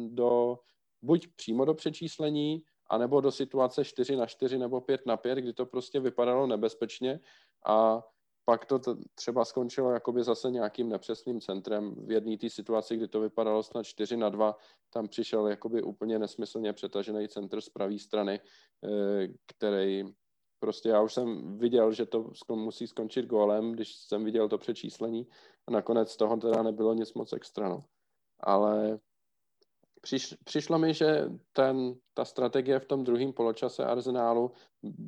do, buď přímo do přečíslení, anebo do situace 4 na 4 nebo 5 na 5, kdy to prostě vypadalo nebezpečně a pak to t- třeba skončilo jakoby zase nějakým nepřesným centrem. V jedné té situaci, kdy to vypadalo snad 4 na 2, tam přišel jakoby úplně nesmyslně přetažený centr z pravé strany, eh, který prostě já už jsem viděl, že to musí skončit gólem, když jsem viděl to přečíslení a nakonec toho teda nebylo nic moc extra. No. Ale přiš, přišlo mi, že ten, ta strategie v tom druhém poločase Arsenálu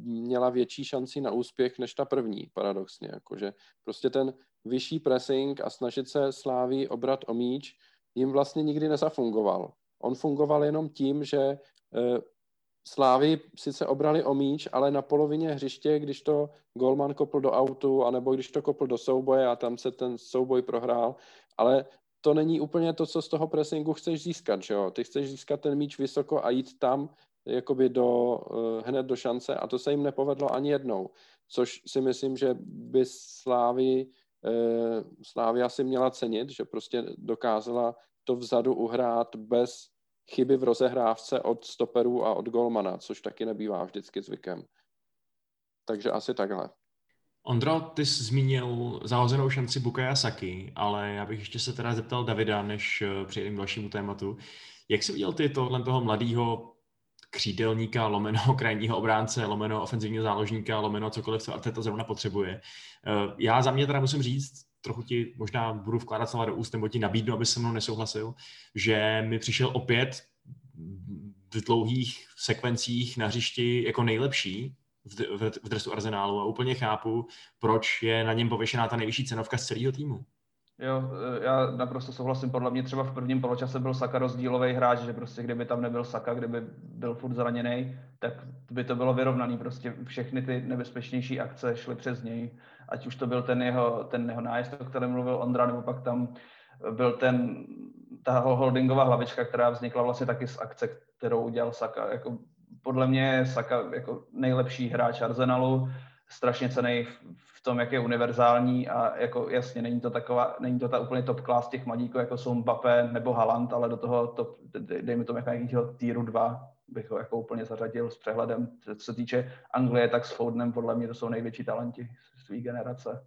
měla větší šanci na úspěch než ta první, paradoxně. Jakože prostě ten vyšší pressing a snažit se Sláví obrat o míč jim vlastně nikdy nezafungoval. On fungoval jenom tím, že e, Slávy sice obrali o míč, ale na polovině hřiště, když to Golman kopl do autu, anebo když to kopl do souboje a tam se ten souboj prohrál, ale to není úplně to, co z toho pressingu chceš získat, že jo? Ty chceš získat ten míč vysoko a jít tam jakoby do, uh, hned do šance a to se jim nepovedlo ani jednou, což si myslím, že by Slávy, uh, Slávy asi měla cenit, že prostě dokázala to vzadu uhrát bez chyby v rozehrávce od stoperů a od golmana, což taky nebývá vždycky zvykem. Takže asi takhle. Ondro, ty jsi zmínil zahozenou šanci Bukaya Saki, ale já bych ještě se teda zeptal Davida, než eh, přejdeme k dalšímu tématu. Jak jsi viděl ty tohle toho mladého křídelníka, lomeno krajního obránce, lomeno ofenzivního záložníka, lomeno cokoliv, co Arteta zrovna potřebuje. Eh, já za mě teda musím říct, trochu ti možná budu vkládat slova do úst, nebo ti nabídnu, aby se mnou nesouhlasil, že mi přišel opět v dlouhých sekvencích na hřišti jako nejlepší v, v, v dresu Arsenálu a úplně chápu, proč je na něm pověšená ta nejvyšší cenovka z celého týmu. Jo, eh, já naprosto souhlasím. Podle mě třeba v prvním poločase byl Saka rozdílový hráč, že prostě kdyby tam nebyl Saka, kdyby byl furt zraněný, tak by to bylo vyrovnaný. Prostě všechny ty nebezpečnější akce šly přes něj. Ať už to byl ten jeho, ten jeho nájezd, o kterém mluvil Ondra, nebo pak tam byl ten, ta holdingová hlavička, která vznikla vlastně taky z akce, kterou udělal Saka. Jako podle mě Saka jako nejlepší hráč Arsenalu, strašně cený v tom, jak je univerzální a jako jasně, není to taková, není to ta úplně top class těch mladíků, jako jsou Mbappé nebo Haaland, ale do toho top, dejme tomu jako nějakého týru 2 bych ho jako úplně zařadil s přehledem. Co se týče Anglie, tak s Fodenem podle mě to jsou největší talenti své generace.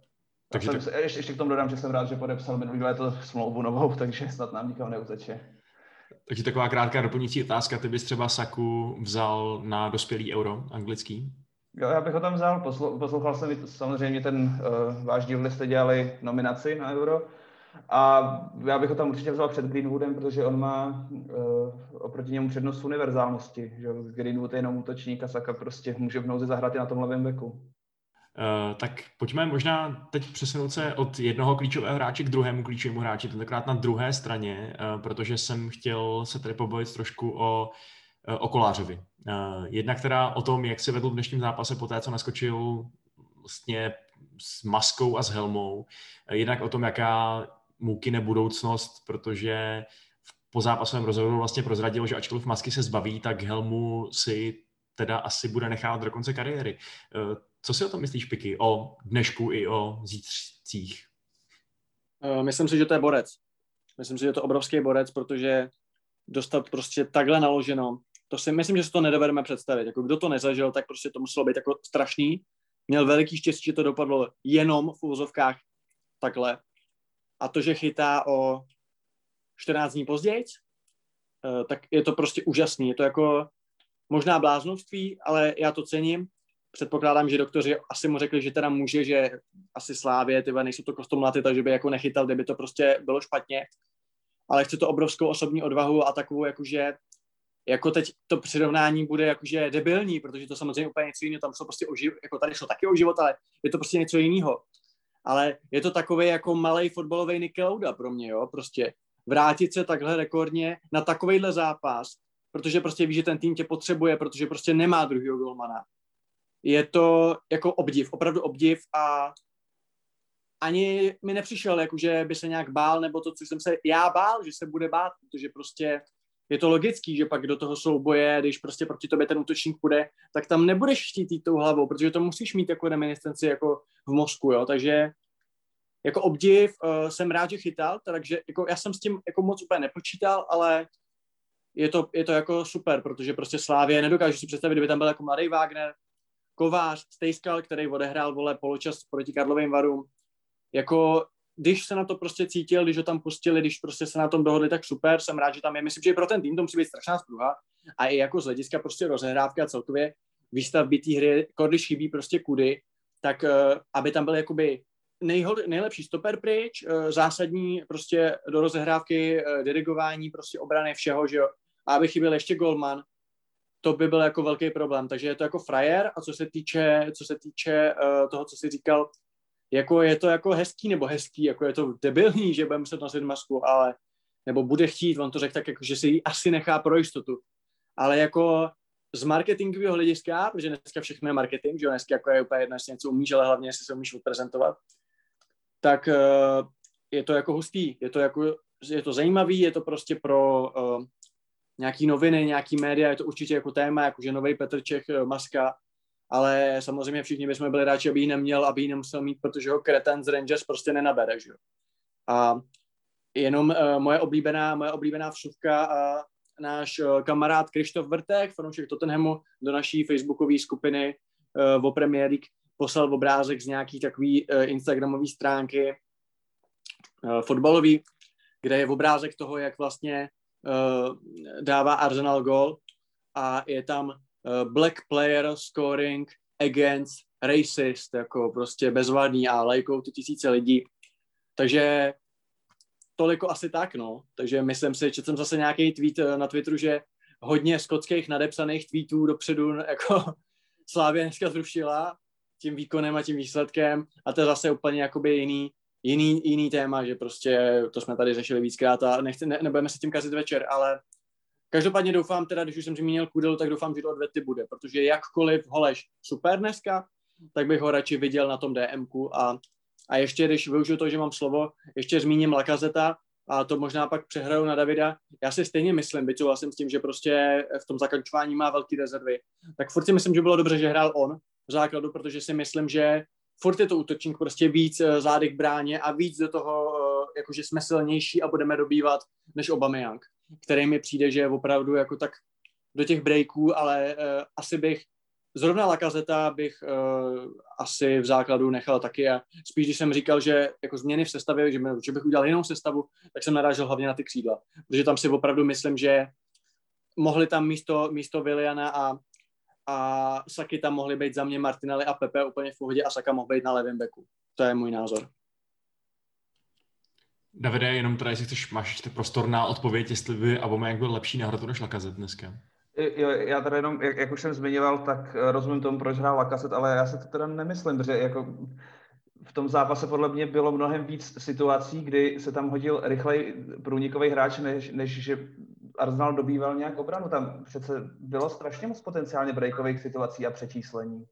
Takže jsem, tak... ještě, ještě k tomu dodám, že jsem rád, že podepsal minulý léto smlouvu novou, takže snad nám nikoho neuteče. Takže taková krátká doplňující otázka, ty bys třeba Saku vzal na dospělý euro anglický? Jo, já bych ho tam vzal, poslouchal jsem samozřejmě ten uh, váš díl, kde jste dělali nominaci na euro a já bych ho tam určitě vzal před Greenwoodem, protože on má uh, oproti němu přednost univerzálnosti. Že? Greenwood je jenom útočník a Saka prostě může v nouzi zahrát i na tom levém beku. Uh, tak pojďme možná teď přesunout se od jednoho klíčového hráče k druhému klíčovému hráči, tentokrát na druhé straně, uh, protože jsem chtěl se tady pobavit trošku o, uh, o Kolářovi. Jedna, která o tom, jak se vedl v dnešním zápase po té, co naskočil vlastně s maskou a s helmou. Jednak o tom, jaká mu kine budoucnost, protože v pozápasovém rozhovoru vlastně prozradil, že ačkoliv masky se zbaví, tak helmu si teda asi bude nechávat do konce kariéry. Co si o tom myslíš, Piky, o dnešku i o zítřcích? Eh, myslím si, že to je borec. Myslím si, že je to obrovský borec, protože dostat prostě takhle naloženo to si myslím, že si to nedovedeme představit. Jako kdo to nezažil, tak prostě to muselo být jako strašný. Měl veliký štěstí, že to dopadlo jenom v úvozovkách takhle. A to, že chytá o 14 dní později, eh, tak je to prostě úžasný. Je to jako možná bláznovství, ale já to cením. Předpokládám, že doktoři asi mu řekli, že teda může, že asi Slávě, ty nejsou to kostomlaty, takže by jako nechytal, kdyby to prostě bylo špatně. Ale chce to obrovskou osobní odvahu a takovou jakože jako teď to přirovnání bude jakože debilní, protože to samozřejmě úplně něco jiného, tam šlo prostě o život, jako tady šlo taky o život, ale je to prostě něco jiného. Ale je to takový jako malý fotbalový Nickelouda pro mě, jo, prostě vrátit se takhle rekordně na takovýhle zápas, protože prostě ví, že ten tým tě potřebuje, protože prostě nemá druhého golmana. Je to jako obdiv, opravdu obdiv a ani mi nepřišel, jako že by se nějak bál, nebo to, co jsem se já bál, že se bude bát, protože prostě je to logický, že pak do toho souboje, když prostě proti tobě ten útočník půjde, tak tam nebudeš chtít tou hlavou, protože to musíš mít jako reminiscenci jako v mozku, jo, takže jako obdiv uh, jsem rád, že chytal, takže jako já jsem s tím jako moc úplně nepočítal, ale je to, je to jako super, protože prostě Slávě, nedokážu si představit, kdyby tam byl jako mladý Wagner, Kovář, Stejskal, který odehrál, vole, poločas proti Karlovým varům, jako když se na to prostě cítil, když ho tam pustili, když prostě se na tom dohodli, tak super, jsem rád, že tam je. Myslím, že pro ten tým to musí být strašná spruha a i jako z hlediska prostě rozehrávka celkově výstavby té hry, když chybí prostě kudy, tak uh, aby tam byl jakoby nejhol, nejlepší stoper pryč, uh, zásadní prostě do rozehrávky, uh, dirigování prostě obrany všeho, že jo, a aby chyběl ještě golman, to by byl jako velký problém, takže je to jako frajer a co se týče, co se týče uh, toho, co jsi říkal, jako je to jako hezký nebo hezký, jako je to debilní, že bude muset nosit masku, ale nebo bude chtít, on to řekl tak, jako, že si ji asi nechá pro jistotu. Ale jako z marketingového hlediska, protože dneska všechno je marketing, že dneska jako je úplně jedno, jestli něco umíš, ale hlavně jestli se umíš odprezentovat, tak uh, je to jako hustý, je to jako, je to zajímavý, je to prostě pro uh, nějaký noviny, nějaký média, je to určitě jako téma, jakože nový Petr Čech, uh, maska, ale samozřejmě všichni bychom byli rádi, aby ji neměl, aby ji nemusel mít, protože ho kreten z Rangers prostě nenabere, že jo. A jenom uh, moje oblíbená, moje oblíbená vsuvka a náš uh, kamarád Krištof Vrtek, fanoušek Tottenhamu, do naší facebookové skupiny uh, o Premier League poslal obrázek z nějaký takový uh, instagramové stránky uh, fotbalový, kde je obrázek toho, jak vlastně uh, dává Arsenal gol a je tam Eh, black player scoring against racist, jako prostě bezvadný a lajkou to tisíce lidí. Takže toliko asi tak, no. Takže myslím si, že jsem zase nějaký tweet eh, na Twitteru, že hodně skotských nadepsaných tweetů dopředu jako Slávě dneska zrušila tím výkonem a tím výsledkem a to je zase úplně jakoby jiný, jiný, jiný téma, že prostě to jsme tady řešili víckrát a nechci, ne, nebudeme se tím kazit večer, ale Každopádně doufám teda, když už jsem zmínil Kudelu, tak doufám, že to odvety bude, protože jakkoliv Holeš super dneska, tak bych ho radši viděl na tom DMku a, a ještě, když využiju to, že mám slovo, ještě zmíním Lakazeta a to možná pak přehraju na Davida. Já si stejně myslím, byť souhlasím s tím, že prostě v tom zakončování má velký rezervy, tak furt si myslím, že bylo dobře, že hrál on v základu, protože si myslím, že furt je to útočník prostě víc eh, zádek bráně a víc do toho, eh, jakože jsme silnější a budeme dobývat než Aubameyang který mi přijde, že je opravdu jako tak do těch breaků, ale uh, asi bych zrovna Lakazeta bych uh, asi v základu nechal taky a spíš, když jsem říkal, že jako změny v sestavě, že, že bych udělal jinou sestavu, tak jsem narážel hlavně na ty křídla, protože tam si opravdu myslím, že mohli tam místo, místo Viliana a, a Saky tam mohli být za mě Martinelli a Pepe úplně v pohodě a Saka mohl být na levém beku. To je můj názor. Davide, jenom teda, jestli chceš, máš prostor na odpověď, jestli by Aubameyang byl lepší náhradu než Lakazet dneska. Jo, já tady jenom, jak, jak už jsem zmiňoval, tak eh, rozumím tomu, proč hrál Lakaset, ale já se to teda nemyslím, protože jako v tom zápase podle mě bylo mnohem víc situací, kdy se tam hodil rychlej průnikový hráč, než, než že Arsenal dobýval nějak obranu. Tam přece bylo strašně moc potenciálně breakových situací a přečíslení.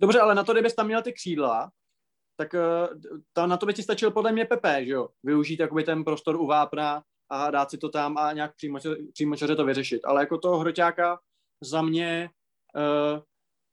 Dobře, ale na to, kdybys tam měl ty křídla, tak eh, ta, na to by ti stačil podle mě Pepe, že jo? Využít jakoby ten prostor u vápna a dát si to tam a nějak přímo, přímočaře to vyřešit. Ale jako toho hroťáka za mě uh,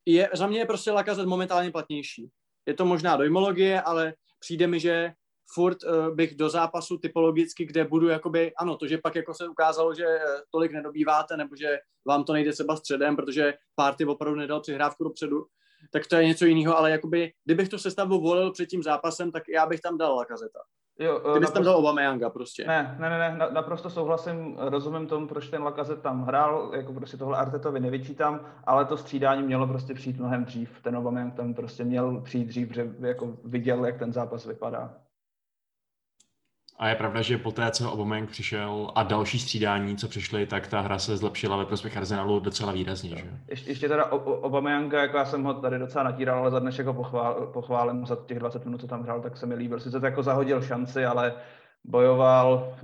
je, za mě je prostě Lakazet momentálně platnější. Je to možná dojmologie, ale přijde mi, že furt uh, bych do zápasu typologicky, kde budu jakoby, ano, to, že pak jako se ukázalo, že uh, tolik nedobýváte, nebo že vám to nejde třeba středem, protože party opravdu nedal přihrávku dopředu, tak to je něco jiného, ale jakoby, kdybych to sestavu volil před tím zápasem, tak já bych tam dal Lakazeta. Jo, Ty bys tam dal Obameyanga prostě. Ne, ne, ne, ne, naprosto souhlasím, rozumím tomu, proč ten Lakazet tam hrál, jako prostě tohle Artetovi nevyčítám, ale to střídání mělo prostě přijít mnohem dřív. Ten Obameyang tam prostě měl přijít dřív, že jako viděl, jak ten zápas vypadá. A je pravda, že po té, co Aubameyang přišel a další střídání, co přišly, tak ta hra se zlepšila ve prospěch Arsenalu docela výrazně. Že? Ještě, ještě teda Aubameyanga, jako já jsem ho tady docela natíral, ale za dnešek ho pochvál, pochválím za těch 20 minut, co tam hrál, tak se mi líbil. Sice to jako zahodil šanci, ale bojoval,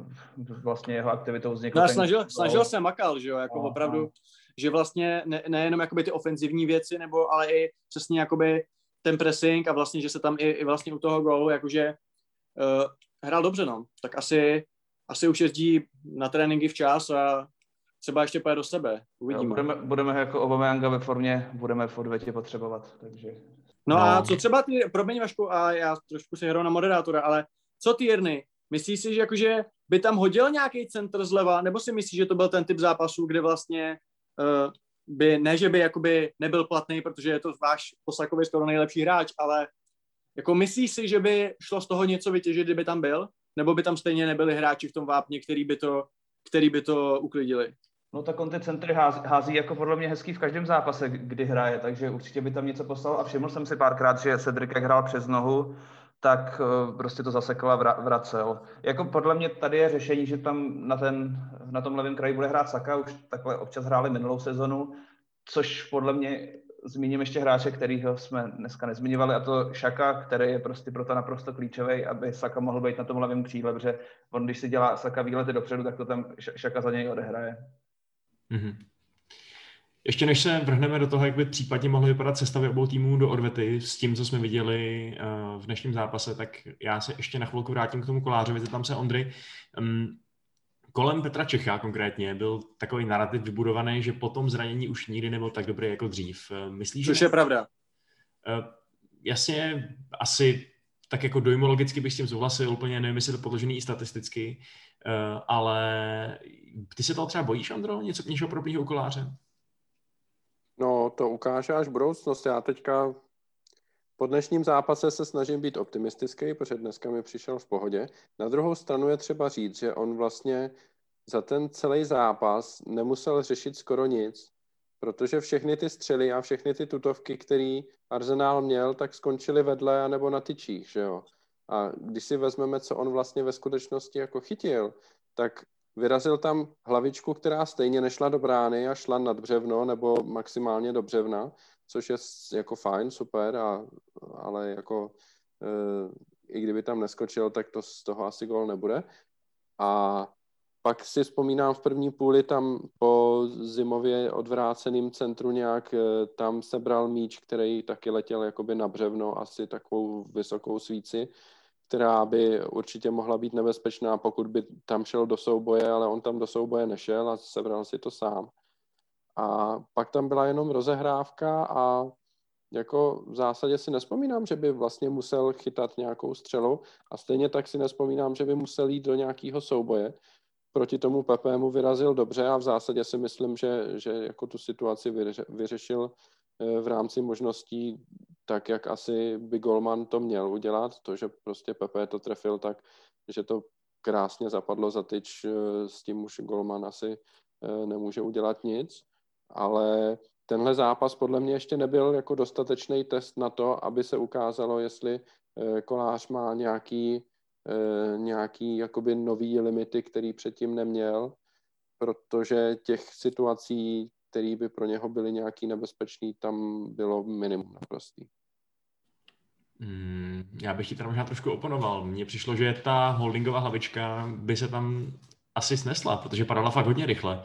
vlastně jeho aktivitou vznikl. No, snažil, snažil se makal, že jo, jako no, opravdu, no. že vlastně ne, nejenom jakoby ty ofenzivní věci, nebo ale i přesně jakoby ten pressing a vlastně, že se tam i, i vlastně u toho gólu, jakože uh, hrál dobře, no. Tak asi, asi už jezdí na tréninky včas a třeba ještě pojede do sebe. Uvidíme. No, budeme, budeme jako Obameyanga ve formě, budeme v odvětě potřebovat, takže... No, no, a co třeba ty, promiň Vašku, a já trošku si hraju na moderátora, ale co ty Jirny? Myslíš si, že jakože by tam hodil nějaký centr zleva, nebo si myslíš, že to byl ten typ zápasů, kde vlastně uh, by, ne, že by jakoby nebyl platný, protože je to váš poslakový skoro nejlepší hráč, ale jako myslíš si, že by šlo z toho něco vytěžit, kdyby tam byl? Nebo by tam stejně nebyli hráči v tom vápně, který by to, který by to uklidili? No tak on ty centry hází, hází jako podle mě hezký v každém zápase, kdy hraje, takže určitě by tam něco poslal a všiml jsem si párkrát, že Cedric jak hrál přes nohu, tak eh, prostě to zasekl a vracel. Jako podle mě tady je řešení, že tam na, ten, na tom levém kraji bude hrát Saka, už takhle občas hráli minulou sezonu, což podle mě zmíním ještě hráče, kterýho jsme dneska nezmiňovali, a to Šaka, který je prostě proto naprosto klíčový, aby Saka mohl být na tom hlavním křídle, protože on, když si dělá Saka výlety dopředu, tak to tam Šaka za něj odehraje. Mm-hmm. Ještě než se vrhneme do toho, jak by případně mohly vypadat sestavy obou týmů do odvety s tím, co jsme viděli eh, v dnešním zápase, tak já se ještě na chvilku vrátím k tomu kolářovi. Tam se Ondry. Mm, kolem Petra Čecha konkrétně byl takový narrativ vybudovaný, že po tom zranění už nikdy nebyl tak dobrý jako dřív. Eh, myslíš, Což že... je pravda. Uh, jasně, asi tak jako dojmologicky bych s tím souhlasil, úplně nevím, jestli to podložený i statisticky, uh, ale ty se toho třeba bojíš, Andro, něco něčeho podobného u koláře? No, to ukáže až budoucnost. Já teďka po dnešním zápase se snažím být optimistický, protože dneska mi přišel v pohodě. Na druhou stranu je třeba říct, že on vlastně za ten celý zápas nemusel řešit skoro nic, protože všechny ty střely a všechny ty tutovky, který Arsenal měl, tak skončily vedle nebo na tyčích, že jo. A když si vezmeme, co on vlastně ve skutečnosti jako chytil, tak vyrazil tam hlavičku, která stejně nešla do brány a šla nad břevno nebo maximálně do břevna což je jako fajn, super, a, ale jako e, i kdyby tam neskočil, tak to z toho asi gol nebude. A pak si vzpomínám v první půli tam po zimově odvráceným centru nějak e, tam sebral míč, který taky letěl jakoby na břevno, asi takovou vysokou svíci, která by určitě mohla být nebezpečná, pokud by tam šel do souboje, ale on tam do souboje nešel a sebral si to sám. A pak tam byla jenom rozehrávka a jako v zásadě si nespomínám, že by vlastně musel chytat nějakou střelu a stejně tak si nespomínám, že by musel jít do nějakého souboje. Proti tomu Pepe mu vyrazil dobře a v zásadě si myslím, že, že jako tu situaci vyře, vyřešil eh, v rámci možností tak, jak asi by Golman to měl udělat, to, že prostě Pepe to trefil tak, že to krásně zapadlo za tyč, eh, s tím už Golman asi eh, nemůže udělat nic ale tenhle zápas podle mě ještě nebyl jako dostatečný test na to, aby se ukázalo, jestli eh, kolář má nějaký, eh, nějaký jakoby nový limity, který předtím neměl, protože těch situací, které by pro něho byly nějaký nebezpečný, tam bylo minimum naprostý. Hmm, já bych ti tam možná trošku oponoval. Mně přišlo, že ta holdingová hlavička by se tam asi snesla, protože padala fakt hodně rychle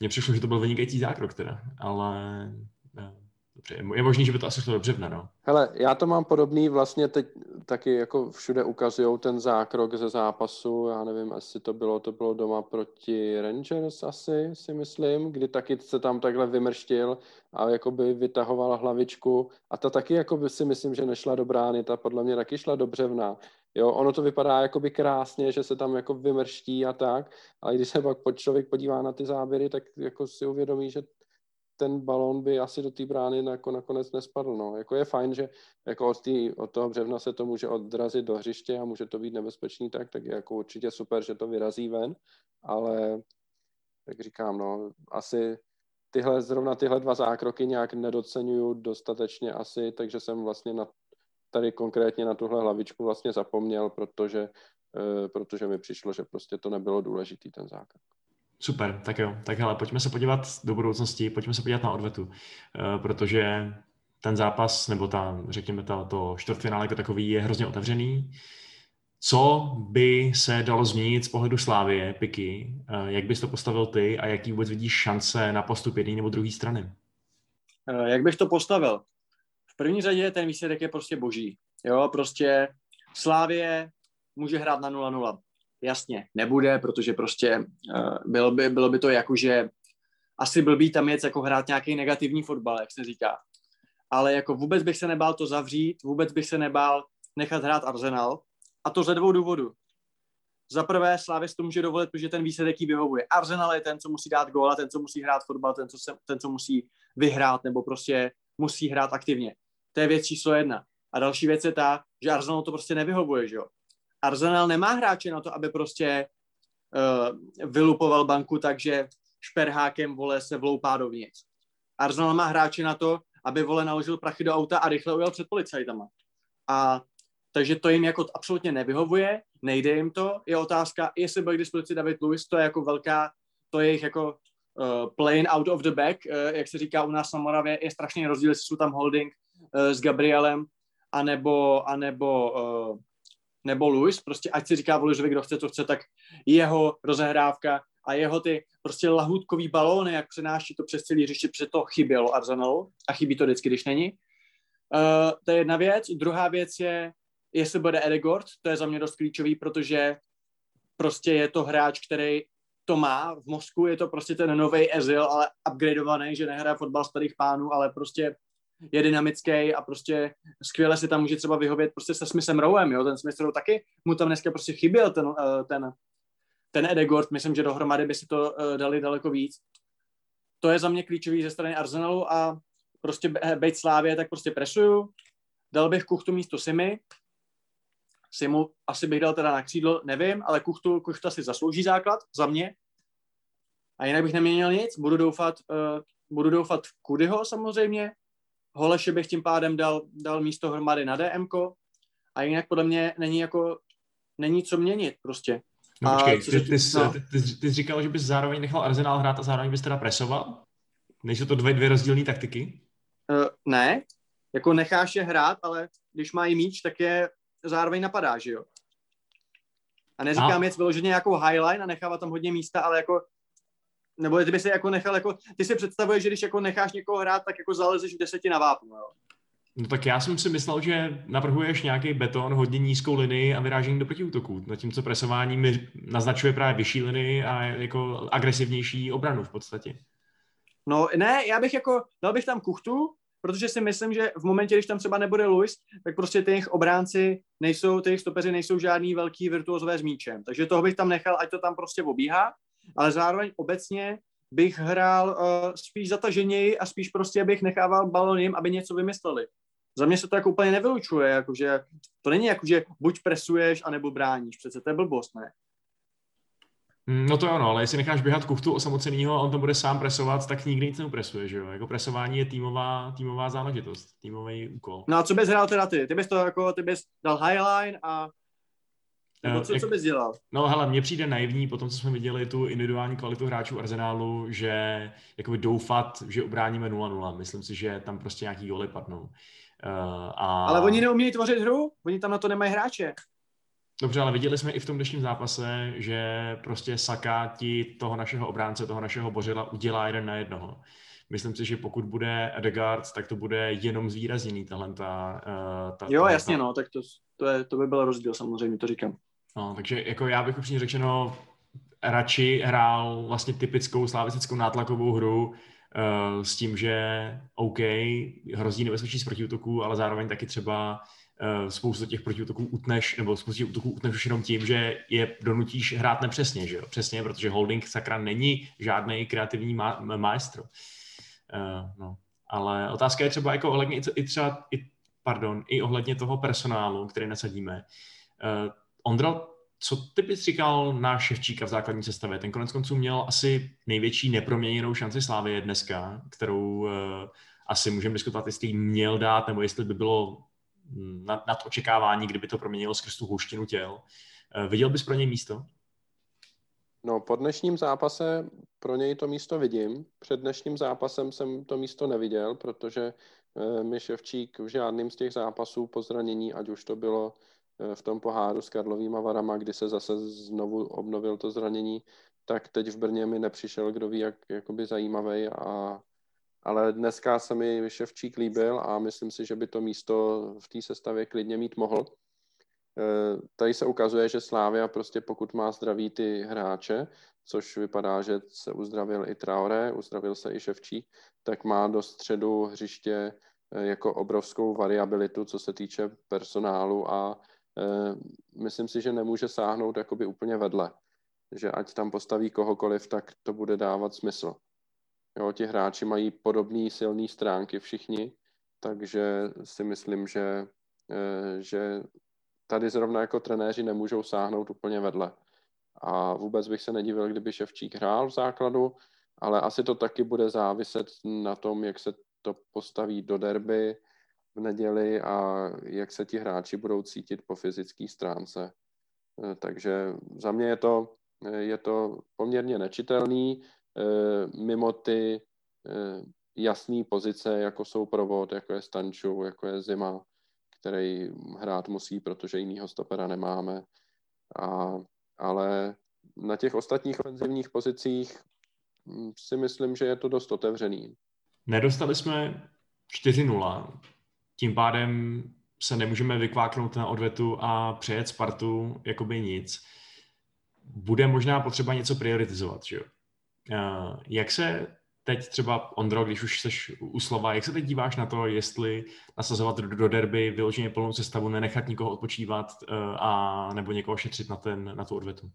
mně přišlo, že to byl vynikající zákrok teda, ale ne, dobře, je možný, že by to asi šlo dobře v no. Hele, já to mám podobný vlastně teď taky jako všude ukazují ten zákrok ze zápasu, já nevím, asi to bylo, to bylo doma proti Rangers asi, si myslím, kdy taky se tam takhle vymrštil a jakoby vytahoval hlavičku a ta taky jakoby si myslím, že nešla do brány, ta podle mě taky šla do břevna. Jo, ono to vypadá jakoby krásně, že se tam jako vymrští a tak, ale když se pak člověk podívá na ty záběry, tak jako si uvědomí, že ten balón by asi do té brány jako nakonec nespadl. No. Jako je fajn, že jako od, tý, od toho břevna se to může odrazit do hřiště a může to být nebezpečný tak, tak je jako určitě super, že to vyrazí ven, ale jak říkám, no, asi tyhle, zrovna tyhle dva zákroky nějak nedocenuju dostatečně asi, takže jsem vlastně na, tady konkrétně na tuhle hlavičku vlastně zapomněl, protože, e, protože mi přišlo, že prostě to nebylo důležitý ten zákrok. Super, tak jo. Tak hele, pojďme se podívat do budoucnosti, pojďme se podívat na odvetu, uh, protože ten zápas, nebo ta, řekněme, ta, to čtvrtfinále jako takový je hrozně otevřený. Co by se dalo změnit z pohledu Slávie, Piky? Uh, jak bys to postavil ty a jaký vůbec vidíš šance na postup jedné nebo druhé strany? Jak bych to postavil? První řadě ten výsledek je prostě boží. Jo, prostě Slávie může hrát na 0-0 jasně, nebude, protože prostě uh, bylo, by, bylo by to jako, že asi blbý tam je jako hrát nějaký negativní fotbal, jak se říká. Ale jako vůbec bych se nebál to zavřít, vůbec bych se nebál nechat hrát Arsenal. A to ze dvou důvodů. Za prvé, Slávěs to může dovolit, protože ten výsledek jí vyhovuje. Arsenal je ten, co musí dát gól a ten, co musí hrát fotbal, ten, co, se, ten, co musí vyhrát nebo prostě musí hrát aktivně. To je věc číslo jedna. A další věc je ta, že Arsenal to prostě nevyhovuje, že jo. Arsenal nemá hráče na to, aby prostě uh, vylupoval banku takže šperhákem vole se vloupá dovnitř. Arsenal má hráče na to, aby vole naložil prachy do auta a rychle ujel před policajtama. A takže to jim jako absolutně nevyhovuje, nejde jim to. Je otázka, jestli byl k dispozici David Lewis, to je jako velká, to je jejich jako uh, playing out of the back, uh, jak se říká u nás na Moravě, je strašný rozdíl, jestli jsou tam holding s Gabrielem, anebo, anebo uh, nebo Luis, prostě ať si říká Voližovi, kdo chce, co chce, tak jeho rozehrávka a jeho ty prostě lahůdkový balóny, jak přenáší to přes celý hřiště, protože to chybělo Arsenalu a chybí to vždycky, když není. Uh, to je jedna věc. Druhá věc je, jestli bude Edegord, to je za mě dost klíčový, protože prostě je to hráč, který to má v mozku, je to prostě ten nový Ezil, ale upgradeovaný, že nehraje fotbal starých pánů, ale prostě je dynamický a prostě skvěle si tam může třeba vyhovět prostě se Smithem Rowem, jo, ten Smith Rowe taky mu tam dneska prostě chyběl ten, eh, ten, ten Edegord, myslím, že dohromady by si to uh, dali daleko víc. To je za mě klíčový ze strany Arsenalu a prostě být Slávě, tak prostě presuju. Dal bych Kuchtu místo Simy. Simu asi bych dal teda na křídlo, nevím, ale Kuchtu, Kuchta si zaslouží základ za mě. A jinak bych neměnil nic. Budu doufat, uh, budu doufat v Kudyho samozřejmě, Holeše bych tím pádem dal, dal místo hromady na DMK a jinak podle mě není jako, není co měnit prostě. No počkej, ty, ty, ty, no. ty, ty, ty jsi říkal, že bys zároveň nechal Arsenal hrát a zároveň bys teda presoval? Nejsou to dvě, dvě rozdílné taktiky? Uh, ne, jako necháš je hrát, ale když mají míč, tak je zároveň napadá, že jo? A neříkám a... věc vyloženě nějakou highline a nechávat tam hodně místa, ale jako nebo ty by si jako nechal, jako, ty si představuješ, že když jako necháš někoho hrát, tak jako zalezeš v deseti na vápnu, jo? No tak já jsem si myslel, že navrhuješ nějaký beton, hodně nízkou linii a vyrážení do protiútoku. Zatímco presování mi naznačuje právě vyšší linii a jako agresivnější obranu v podstatě. No ne, já bych jako, dal bych tam kuchtu, protože si myslím, že v momentě, když tam třeba nebude Luis, tak prostě ty jejich obránci nejsou, ty jejich stopeři nejsou žádný velký virtuozové s míčem. Takže toho bych tam nechal, ať to tam prostě obíhá ale zároveň obecně bych hrál uh, spíš zataženěji a spíš prostě bych nechával balon jim, aby něco vymysleli. Za mě se to jako úplně nevylučuje, jakože to není jako, že buď presuješ, anebo bráníš, přece to je blbost, ne? Mm, no to je ono, ale jestli necháš běhat kuchtu osamocenýho a on to bude sám presovat, tak nikdy nic neupresuje, že jo? Jako presování je týmová, týmová záležitost, týmový úkol. No a co bys hrál teda ty? Ty bys to jako, ty bys dal highline a nebo co, co bys dělal? No hele, mně přijde naivní po tom, co jsme viděli tu individuální kvalitu hráčů Arsenálu, že jakoby doufat, že ubráníme 0-0. Myslím si, že tam prostě nějaký goly padnou. Uh, a... Ale oni neumějí tvořit hru, oni tam na to nemají hráče. Dobře, ale viděli jsme i v tom dnešním zápase, že prostě Saka ti toho našeho obránce, toho našeho Bořila udělá jeden na jednoho. myslím si, že pokud bude Edegard, tak to bude jenom zvýrazněný tahle ta, uh, ta Jo, jasně, no, tak to, to, je, to by byl rozdíl, samozřejmě, to říkám. No, takže jako já bych upřímně řečeno radši hrál vlastně typickou slavistickou nátlakovou hru uh, s tím, že OK, hrozí nebezpečí z protiútoků, ale zároveň taky třeba uh, spoustu těch protiútoků utneš, nebo spoustu útoků utneš už jenom tím, že je donutíš hrát nepřesně, že jo? Přesně, protože holding sakra není žádný kreativní má- maestro. Uh, no. Ale otázka je třeba jako ohledně i třeba, i, pardon, i ohledně toho personálu, který nasadíme. Uh, Ondra, co ty bys říkal na Ševčíka v základní sestavě? Ten konec konců měl asi největší neproměněnou šanci Slávy dneska, kterou uh, asi můžeme diskutovat, jestli měl dát, nebo jestli by bylo nad, nad očekávání, kdyby to proměnilo skrz tu houštinu těl. Uh, viděl bys pro něj místo? No, po dnešním zápase pro něj to místo vidím. Před dnešním zápasem jsem to místo neviděl, protože uh, mi Ševčík v žádným z těch zápasů po zranění, ať už to bylo Eh, v tom poháru s Karlovýma Varama, kdy se zase znovu obnovil to zranění, tak teď v Brně mi nepřišel, kdo ví, jak jakoby zajímavý a ale dneska se mi Ševčík líbil a myslím si, že by to místo v té sestavě klidně mít mohl. Eh, tady se ukazuje, že Slávia prostě pokud má zdraví ty hráče, což vypadá, že se uzdravil i Traore, uzdravil se i Ševčík, tak má do středu hřiště eh, jako obrovskou variabilitu, co se týče personálu a Eh, myslím si, že nemůže sáhnout jakoby úplně vedle. Že ať tam postaví kohokoliv, tak to bude dávat smysl. Jo, ti hráči mají podobné silné stránky všichni, takže si myslím, že, eh, že tady zrovna jako trenéři nemůžou sáhnout úplně vedle. A vůbec bych se nedivil, kdyby Ševčík hrál v základu, ale asi to taky bude záviset na tom, jak se to postaví do derby, neděli a jak se ti hráči budou cítit po fyzické stránce. Eh, takže za mě je to, eh, je to poměrně nečitelný eh, mimo ty jasné pozice, jako jsou provod, jako je Stanču, jako je Zima, který hrát musí, protože jinýho stopera nemáme. A, ale na těch ostatních ofenzivních pozicích hm, si myslím, že je to dost otevřený. Nedostali jsme 4-0 tím pádem se nemůžeme vykváknout na odvetu a přejet Spartu jakoby nic. Bude možná potřeba něco prioritizovat, že jo? Jak se teď třeba, Ondro, když už jsi u slova, jak se teď díváš na to, jestli nasazovat do derby vyloženě plnou sestavu, nenechat nikoho odpočívat e, a nebo někoho šetřit na, ten, na tu odvetu?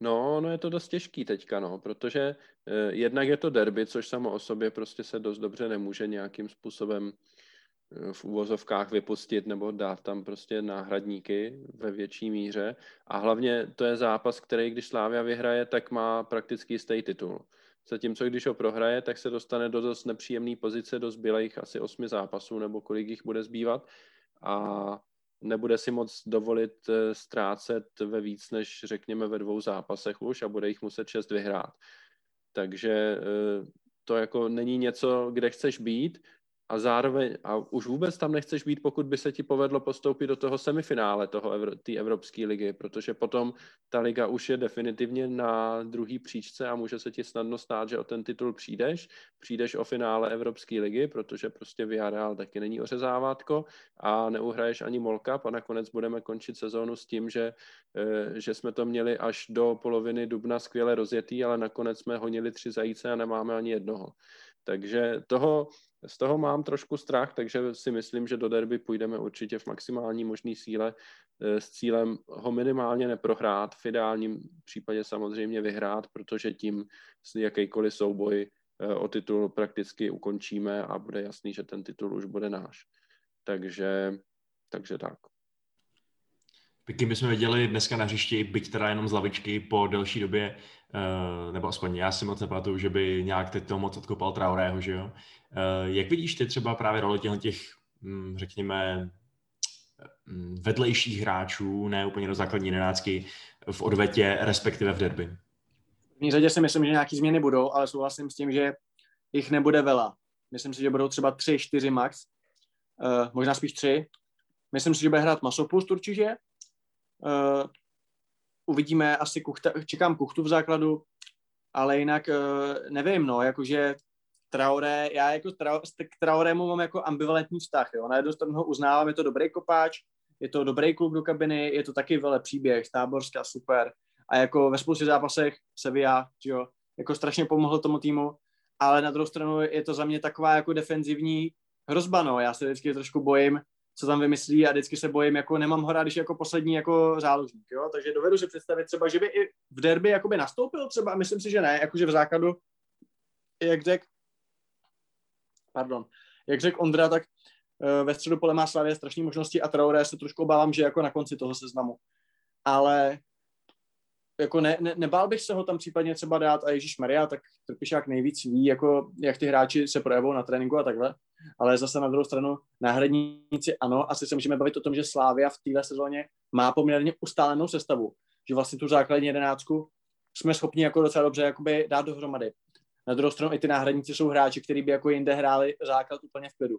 No, no je to dost těžký teďka, no, protože eh, jednak je to derby, což samo o sobě prostě se dost dobře nemůže nějakým způsobem v úvozovkách vypustit nebo dát tam prostě náhradníky ve větší míře. A hlavně to je zápas, který když Slávia vyhraje, tak má prakticky jistý titul. Zatímco když ho prohraje, tak se dostane do dost nepříjemné pozice do zbylých asi osmi zápasů, nebo kolik jich bude zbývat. A nebude si moc dovolit eh, ztrácet ve víc než řekněme ve dvou zápasech už a bude jich muset šest vyhrát. Takže eh, to jako není něco, kde chceš být a zároveň, a už vůbec tam nechceš být, pokud by se ti povedlo postoupit do toho semifinále toho Evro, té Evropské ligy, protože potom ta liga už je definitivně na druhý příčce a může se ti snadno stát, že o ten titul přijdeš, přijdeš o finále Evropské ligy, protože prostě Villarreal taky není ořezávátko a neuhraješ ani Molkap a nakonec budeme končit sezónu s tím, že, eh, že jsme to měli až do poloviny dubna skvěle rozjetý, ale nakonec jsme honili tři zajíce a nemáme ani jednoho. Takže toho, z toho mám trošku strach, takže si myslím, že do derby půjdeme určitě v maximální možné síle eh, s cílem ho minimálně neprohrát, v ideálním případě samozřejmě vyhrát, protože tím jakýkoliv souboj eh, o titul prakticky ukončíme a bude jasný, že ten titul už bude náš. Takže, takže tak. Pěkně bychom viděli dneska na hřišti, byť teda jenom z lavičky po delší době, uh, nebo aspoň já si moc nepamatuju, že by nějak teď to moc odkopal Traorého, že jo. Uh, jak vidíš ty třeba právě roli těchto těch, hm, řekněme, hm, vedlejších hráčů, ne úplně do základní jedenáctky, v odvetě, respektive v derby? V první řadě si myslím, že nějaký změny budou, ale souhlasím s tím, že jich nebude vela. Myslím si, že budou třeba tři, čtyři max, uh, možná spíš tři. Myslím si, že bude hrát Masopust určitě, Uh, uvidíme asi kuchta, čekám kuchtu v základu, ale jinak uh, nevím, no, jakože Traoré, já jako trau, k Traorému mám jako ambivalentní vztah, jo. Na jednu stranu ho uznávám, je to dobrý kopáč, je to dobrý klub do kabiny, je to taky vele příběh, táborská, super. A jako ve spoustě zápasech Sevilla, jo, jako strašně pomohl tomu týmu, ale na druhou stranu je to za mě taková jako defenzivní hrozba, no. Já se vždycky trošku bojím, co tam vymyslí a vždycky se bojím, jako nemám ho rád, když jako poslední jako záložník, jo, takže dovedu si představit třeba, že by i v derby jakoby nastoupil třeba, myslím si, že ne, jakože v základu, jak řekl, pardon, jak řekl Ondra, tak uh, ve středu pole má Slavě strašné možnosti a Traoré se trošku obávám, že jako na konci toho seznamu. Ale jako ne, ne, nebál bych se ho tam případně třeba dát a Ježíš Maria, tak jak nejvíc ví, jako jak ty hráči se projevují na tréninku a takhle, ale zase na druhou stranu náhradníci ano, asi se můžeme bavit o tom, že Slávia v téhle sezóně má poměrně ustálenou sestavu, že vlastně tu základní jedenáctku jsme schopni jako docela dobře jakoby dát dohromady. Na druhou stranu i ty náhradníci jsou hráči, kteří by jako jinde hráli základ úplně v klidu.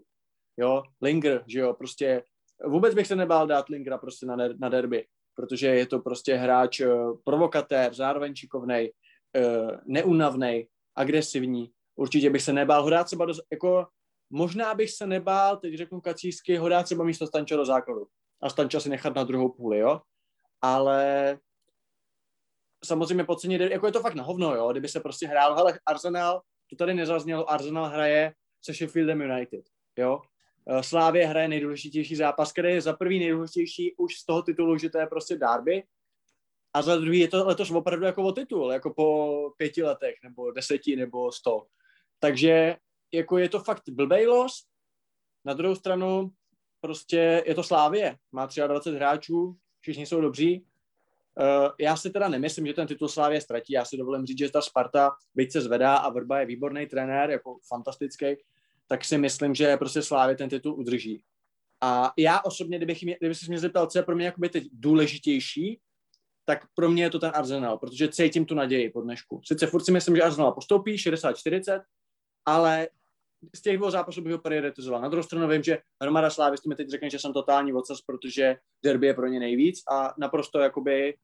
Jo, Linger, že jo, prostě vůbec bych se nebál dát Lingera prostě na, na derby protože je to prostě hráč eh, provokatér, zároveň šikovnej, eh, neunavnej, agresivní. Určitě bych se nebál ho dát třeba do, jako, možná bych se nebál, teď řeknu kacísky, ho dát třeba místo Stanča do základu a Stanča si nechat na druhou půli, jo. Ale samozřejmě podcenit, jako je to fakt na hovno, jo, kdyby se prostě hrál, hele, Arsenal, to tady nezaznělo, Arsenal hraje se Sheffieldem United, jo, Slávě hraje nejdůležitější zápas, který je za prvý nejdůležitější už z toho titulu, že to je prostě derby. A za druhý je to letos opravdu jako o titul, jako po pěti letech, nebo deseti, nebo sto. Takže jako je to fakt blbej los. Na druhou stranu prostě je to Slávě. Má 23 hráčů, všichni jsou dobří. Uh, já si teda nemyslím, že ten titul Slávě ztratí. Já si dovolím říct, že ta Sparta, byť se zvedá a Vrba je výborný trenér, jako fantastický, tak si myslím, že prostě Slávě ten titul udrží. A já osobně, kdybych, mě, kdyby se mě zeptal, co je pro mě jakoby teď důležitější, tak pro mě je to ten Arsenal, protože cítím tu naději po dnešku. Sice furt si myslím, že Arsenal postoupí 60-40, ale z těch dvou zápasů bych ho prioritizoval. Na druhou stranu vím, že Romara Slávy mi teď řekne, že jsem totální vocas, protože derby je pro ně nejvíc a naprosto jakoby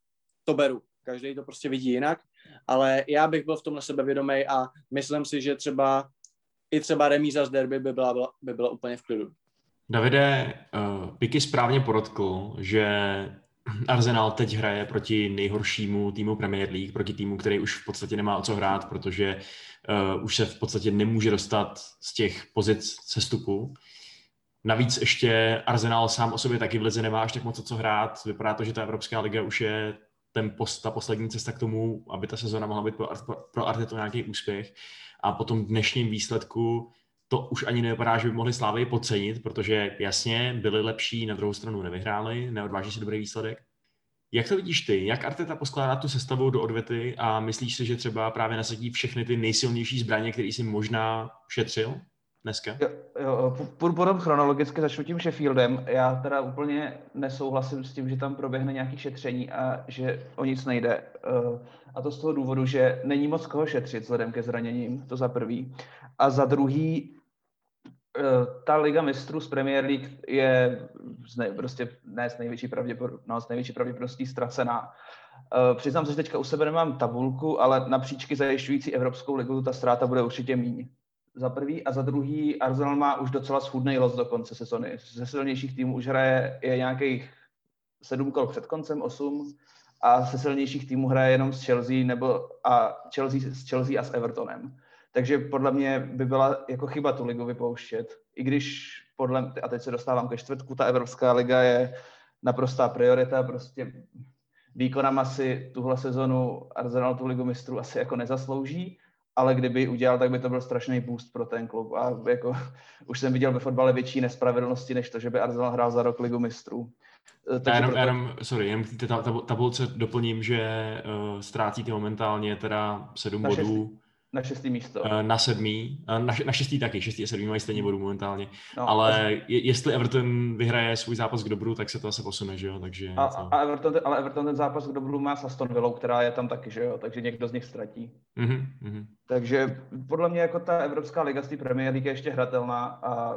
to beru. Každý to prostě vidí jinak, ale já bych byl v tomhle sebevědomý a myslím si, že třeba i třeba remíza z derby by byla, by byla úplně v klidu. Davide, uh, Piky správně podotkl, že Arsenal teď hraje proti nejhoršímu týmu Premier League, proti týmu, který už v podstatě nemá o co hrát, protože uh, už se v podstatě nemůže dostat z těch pozic sestupu. Navíc ještě Arsenal sám o sobě taky v lize nemá až tak moc o co hrát. Vypadá to, že ta Evropská liga už je ten post, ta poslední cesta k tomu, aby ta sezona mohla být pro, pro Artetu nějaký úspěch a po tom dnešním výsledku to už ani nevypadá, že by mohli Slávy podcenit, protože jasně byli lepší, na druhou stranu nevyhráli, neodváží si dobrý výsledek. Jak to vidíš ty? Jak Arteta poskládá tu sestavu do odvety a myslíš si, že třeba právě nasadí všechny ty nejsilnější zbraně, které si možná šetřil dneska? Jo, jo, potom chronologicky začnu tím Sheffieldem. Já teda úplně nesouhlasím s tím, že tam proběhne nějaké šetření a že o nic nejde. Eh, a to z toho důvodu, že není moc koho šetřit vzhledem ke zraněním, to za prvý. A za druhý, eh, ta Liga mistrů z Premier League je ne, prostě ne s největší, no, s největší pravděpodobností ztracená. Eh, přiznám se, že teďka u sebe nemám tabulku, ale na příčky zajišťující Evropskou ligu ta ztráta bude určitě míň. Za prvý a za druhý Arsenal má už docela schůdný los do konce sezony. Ze silnějších týmů už hraje je nějakých sedm kol před koncem, osm a se silnějších týmů hraje jenom s Chelsea nebo a Chelsea, s Chelsea a s Evertonem. Takže podle mě by byla jako chyba tu ligu vypouštět. I když podle, a teď se dostávám ke čtvrtku, ta Evropská liga je naprostá priorita, prostě výkonem asi tuhle sezonu Arsenal tu ligu mistrů asi jako nezaslouží, ale kdyby udělal, tak by to byl strašný boost pro ten klub. A jako, už jsem viděl ve fotbale větší nespravedlnosti, než to, že by Arsenal hrál za rok ligu mistrů. Eh, takže jenom, proto... jenom, sorry, jenom k té tabulce doplním, že uh, ztrácíte momentálně teda sedm bodů. Na šestý místo. Uh, na sedmý. Uh, na, na šestý taky. Šestý a sedmý mají stejně bodů momentálně. No, ale je, jestli Everton vyhraje svůj zápas k dobru, tak se to asi posune, že jo? Takže a, to... a Everton, ale Everton ten zápas k dobru má s Aston Villou, která je tam taky, že jo? Takže někdo z nich ztratí. Mm-hmm, mm-hmm. Takže podle mě jako ta Evropská liga z té Premier League je ještě hratelná a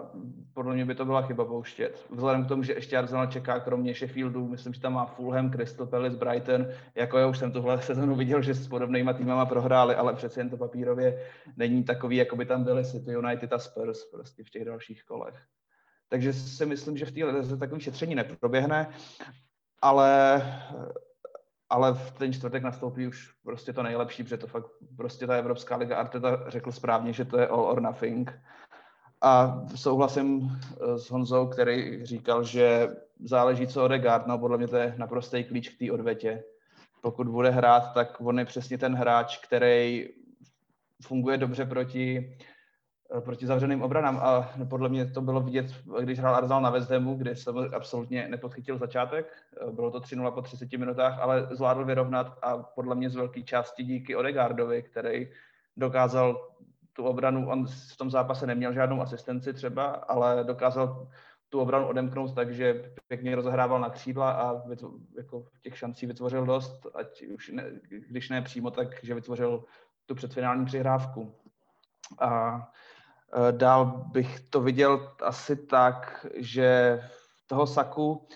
podle mě by to byla chyba pouštět. Vzhledem k tomu, že ještě Arsenal čeká kromě Sheffieldu, myslím, že tam má Fulham, Crystal Palace, Brighton. Jako já už jsem tuhle sezonu viděl, že s podobnýma týmama prohráli, ale přeci jen to papír papírově není takový, jako by tam byly City United a Spurs prostě v těch dalších kolech. Takže si myslím, že v té lize takový šetření neproběhne, ale, ale v ten čtvrtek nastoupí už prostě to nejlepší, protože to fakt prostě ta Evropská liga Arteta řekl správně, že to je all or nothing. A souhlasím eh, s Honzou, který říkal, že záleží, co Odegaard, no podle mě to je naprostý klíč k té odvetě. Pokud bude hrát, tak on je přesně ten hráč, který funguje dobře proti Eh, proti zavřeným obranám a podle mě to bylo vidět, když hrál Arsenal na Hamu, kdy jsem absolutně nepodchytil začátek. Eh, bylo to 3-0 po 30 minutách, ale zvládl vyrovnat a podle mě z velké části díky Odegaardovi, který dokázal tu obranu, on v tom zápase neměl žádnou asistenci třeba, ale dokázal tu obranu odemknout tak, že pěkně rozehrával na křídla a jako těch šancí vytvořil dost, ať už ne, když ne přímo, tak že vytvořil tu předfinální přihrávku. A Eh, dál bych to viděl asi tak, že toho Saku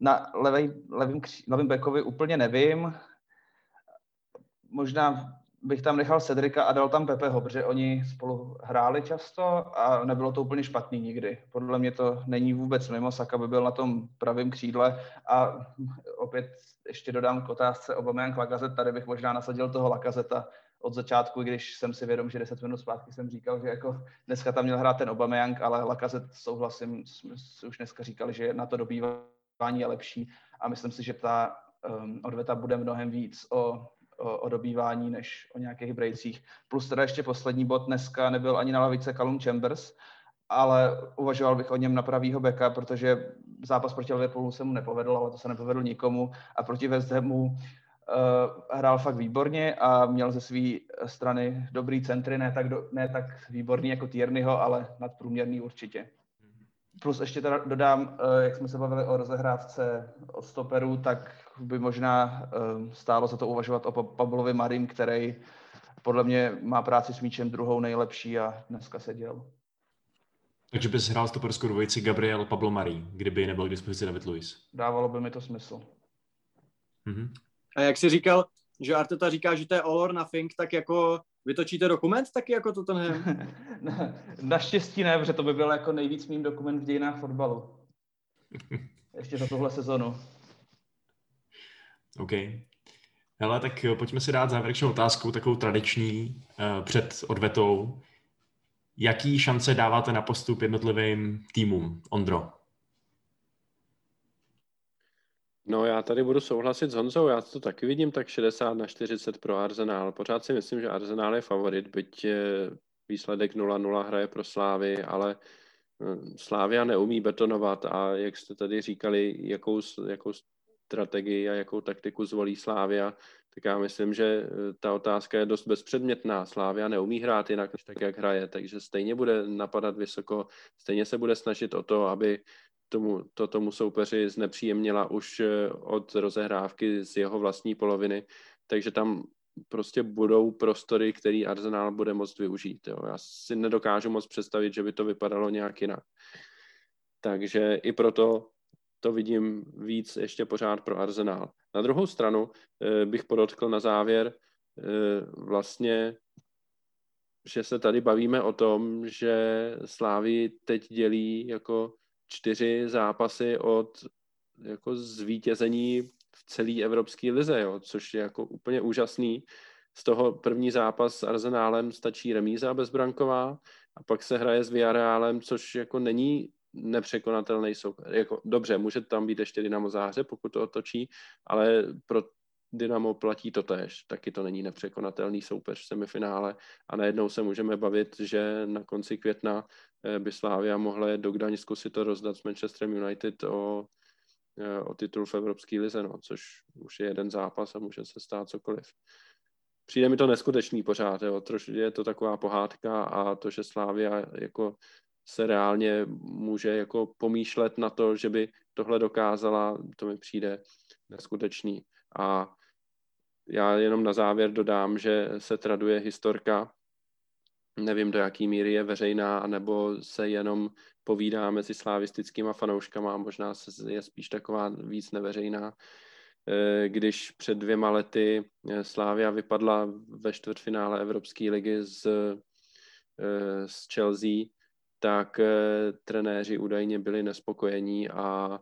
na levý, levým, levým backovi úplně nevím. Možná bych tam nechal Cedrika a dal tam Pepeho, protože oni spolu hráli často a nebylo to úplně špatný nikdy. Podle mě to není vůbec mimo, Saka by byl na tom pravém křídle. A opět ještě dodám k otázce Aubameyang Lacazette, tady bych možná nasadil toho Lacazeta, od začátku, když jsem si vědom, že 10 minut zpátky jsem říkal, že jako dneska tam měl hrát ten Aubameyang, ale Lacazette souhlasím, jsme už dneska říkali, že na to dobývání je lepší. A myslím si, že ta um, odveta bude mnohem víc o, o, o dobývání než o nějakých brejcích. Plus teda ještě poslední bod, dneska nebyl ani na lavice Callum Chambers, ale uvažoval bych o něm na pravýho beka, protože zápas proti Liverpoolu se mu nepovedl, ale to se nepovedl nikomu a proti West Hamu uh, hrál fakt výborně a měl ze své strany dobrý centry, ne tak, do, ne tak výborný jako Tierneyho, ale nadprůměrný určitě. Plus ještě teda dodám, uh, jak jsme se bavili o rozehrávce od stoperů, tak by možná uh, stálo za to uvažovat o Pablovi Marim, který podle mě má práci s míčem druhou nejlepší a dneska seděl. Takže bys hrál stoperskou dvojici Gabriel Pablo Marí, kdyby nebyl k dispozici David Luiz. Dávalo by mi to smysl. Mm-hmm. A jak jsi říkal, že Arteta říká, že to je all or nothing, tak jako vytočíte dokument taky jako to ten Naštěstí ne, protože to by byl jako nejvíc mým dokument v dějinách fotbalu. Ještě za tuhle sezonu. OK. Hele, tak pojďme si dát závěrečnou otázku, takovou tradiční, uh, před odvetou. Jaký šance dáváte na postup jednotlivým týmům, Ondro? No já tady budu souhlasit s Honzou, já to taky vidím tak 60 na 40 pro Arsenal. Pořád si myslím, že Arsenal je favorit, byť výsledek 0-0 hraje pro Slávy, ale hm, Slávia neumí betonovat a jak jste tady říkali, jakou, jakou strategii a jakou taktiku zvolí Slávia, tak já myslím, že eh, ta otázka je dost bezpředmětná. Slávia neumí hrát jinak, než tak, jak hraje, takže stejně bude napadat vysoko, stejně se bude snažit o to, aby tomu, to tomu soupeři znepříjemnila už eh, od rozehrávky z jeho vlastní poloviny, takže tam prostě budou prostory, který Arsenal bude moct využít. Jo. Já si nedokážu moc představit, že by to vypadalo nějak jinak. Takže i proto to vidím víc ještě pořád pro Arsenal. Na druhou stranu eh, bych podotkl na závěr eh, vlastně, že se tady bavíme o tom, že Slávy teď dělí jako čtyři zápasy od jako zvítězení v celé evropské lize, jo, což je jako úplně úžasný. Z toho první zápas s Arsenálem stačí remíza bezbranková a pak se hraje s Villarrealem, což jako není nepřekonatelný soupeř. Jako, dobře, může tam být ještě Dynamo Záře, pokud to otočí, ale pro Dynamo platí to tež, taky to není nepřekonatelný soupeř v semifinále a najednou se můžeme bavit, že na konci května eh, by Slávia mohla do Gdaňsku si to rozdat s Manchesterem United o, eh, o titul v Evropské lize, no, což už je jeden zápas a může se stát cokoliv. Přijde mi to neskutečný pořád, jo. Troš, je to taková pohádka a to, že Slávia jako se reálně může jako pomýšlet na to, že by tohle dokázala, to mi přijde neskutečný. A já jenom na závěr dodám, že se traduje historka, nevím do jaký míry je veřejná, nebo se jenom povídá mezi slavistickými fanouškama, možná je spíš taková víc neveřejná, eh, když před dvěma lety Slávia vypadla ve čtvrtfinále Evropské ligy z, z Chelsea, tak trenéři údajně byli nespokojení a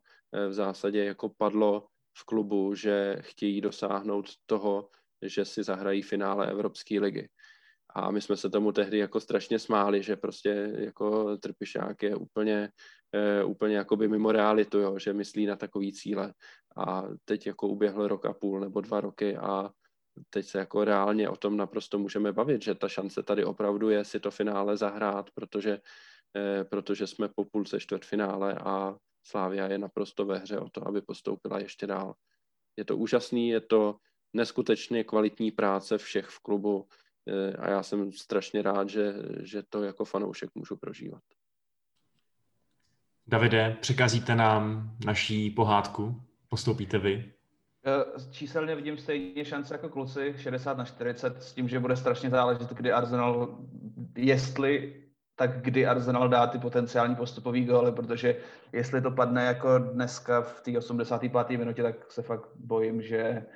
v zásadě jako padlo v klubu, že chtějí dosáhnout toho, že si zahrají finále Evropské ligy. A my jsme se tomu tehdy jako strašně smáli, že prostě jako Trpišák je úplně, uh, úplně jakoby mimo realitu, jo, že myslí na takový cíle. A teď jako uběhl rok a půl nebo dva roky a teď se jako reálně o tom naprosto můžeme bavit, že ta šance tady opravdu je si to finále zahrát, protože, uh, protože jsme po půlce čtvrtfinále a Slávia je naprosto ve hře o to, aby postoupila ještě dál. Je to úžasný, je to neskutečně kvalitní práce všech v klubu eh, a já jsem strašně rád, že, že to jako fanoušek můžu prožívat. Davide, překazíte nám naší pohádku? Postoupíte vy? Eh, číselně vidím stejně šance jako kluci, 60 na 40, s tím, že bude strašně záležet, kdy Arsenal, jestli tak kdy Arsenal dá ty potenciální postupový góly, protože jestli to padne jako dneska v té 85. minutě, tak se fakt bojím, že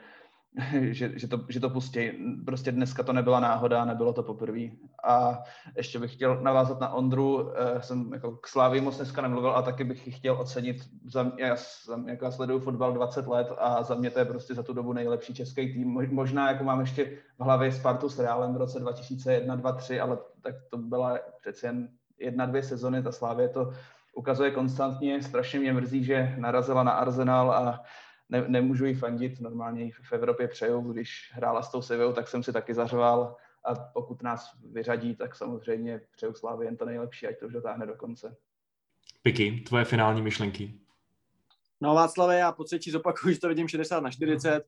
že, že, to, že to pustí. Prostě dneska to nebyla náhoda, nebylo to poprvé. A ještě bych chtěl navázat na Ondru, eh, jsem jako k Slávii moc dneska nemluvil a taky bych chtěl ocenit, za mě, já, jsem, jako já sleduju fotbal 20 let a za mě to je prostě za tu dobu nejlepší český tým. Možná jako mám ještě v hlavě Spartu s Realem v roce 2001, 2, 3, ale tak to byla přece jen jedna, dvě sezony, ta Slávě to ukazuje konstantně. Strašně mě mrzí, že narazila na Arsenal a ne, nemůžu jí fandit, normálně ji v Evropě přeju, když hrála s tou Sevillou, tak jsem si taky zařval a pokud nás vyřadí, tak samozřejmě přeju Slávy jen to nejlepší, ať to už dotáhne do konce. Piky, tvoje finální myšlenky. No Václave, já po třetí zopakuju, že to vidím 60 na 40.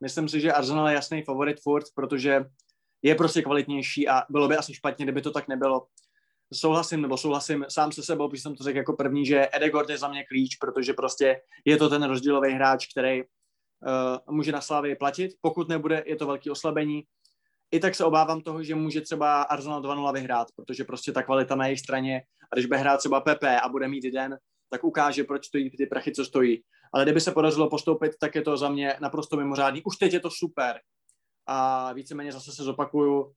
Myslím si, že Arsenal je jasný favorit furt, protože je prostě kvalitnější a bylo by asi špatně, kdyby to tak nebylo souhlasím, nebo souhlasím sám se sebou, protože jsem to řekl jako první, že Edegord je za mě klíč, protože prostě je to ten rozdílový hráč, který uh, může na Slávě platit. Pokud nebude, je to velký oslabení. I tak se obávám toho, že může třeba Arsenal 2-0 vyhrát, protože prostě ta kvalita na jejich straně, a když bude hrát třeba PP a bude mít den, tak ukáže, proč stojí ty prachy, co stojí. Ale kdyby se podařilo postoupit, tak je to za mě naprosto mimořádný. Už teď je to super. A víceméně zase se zopakuju,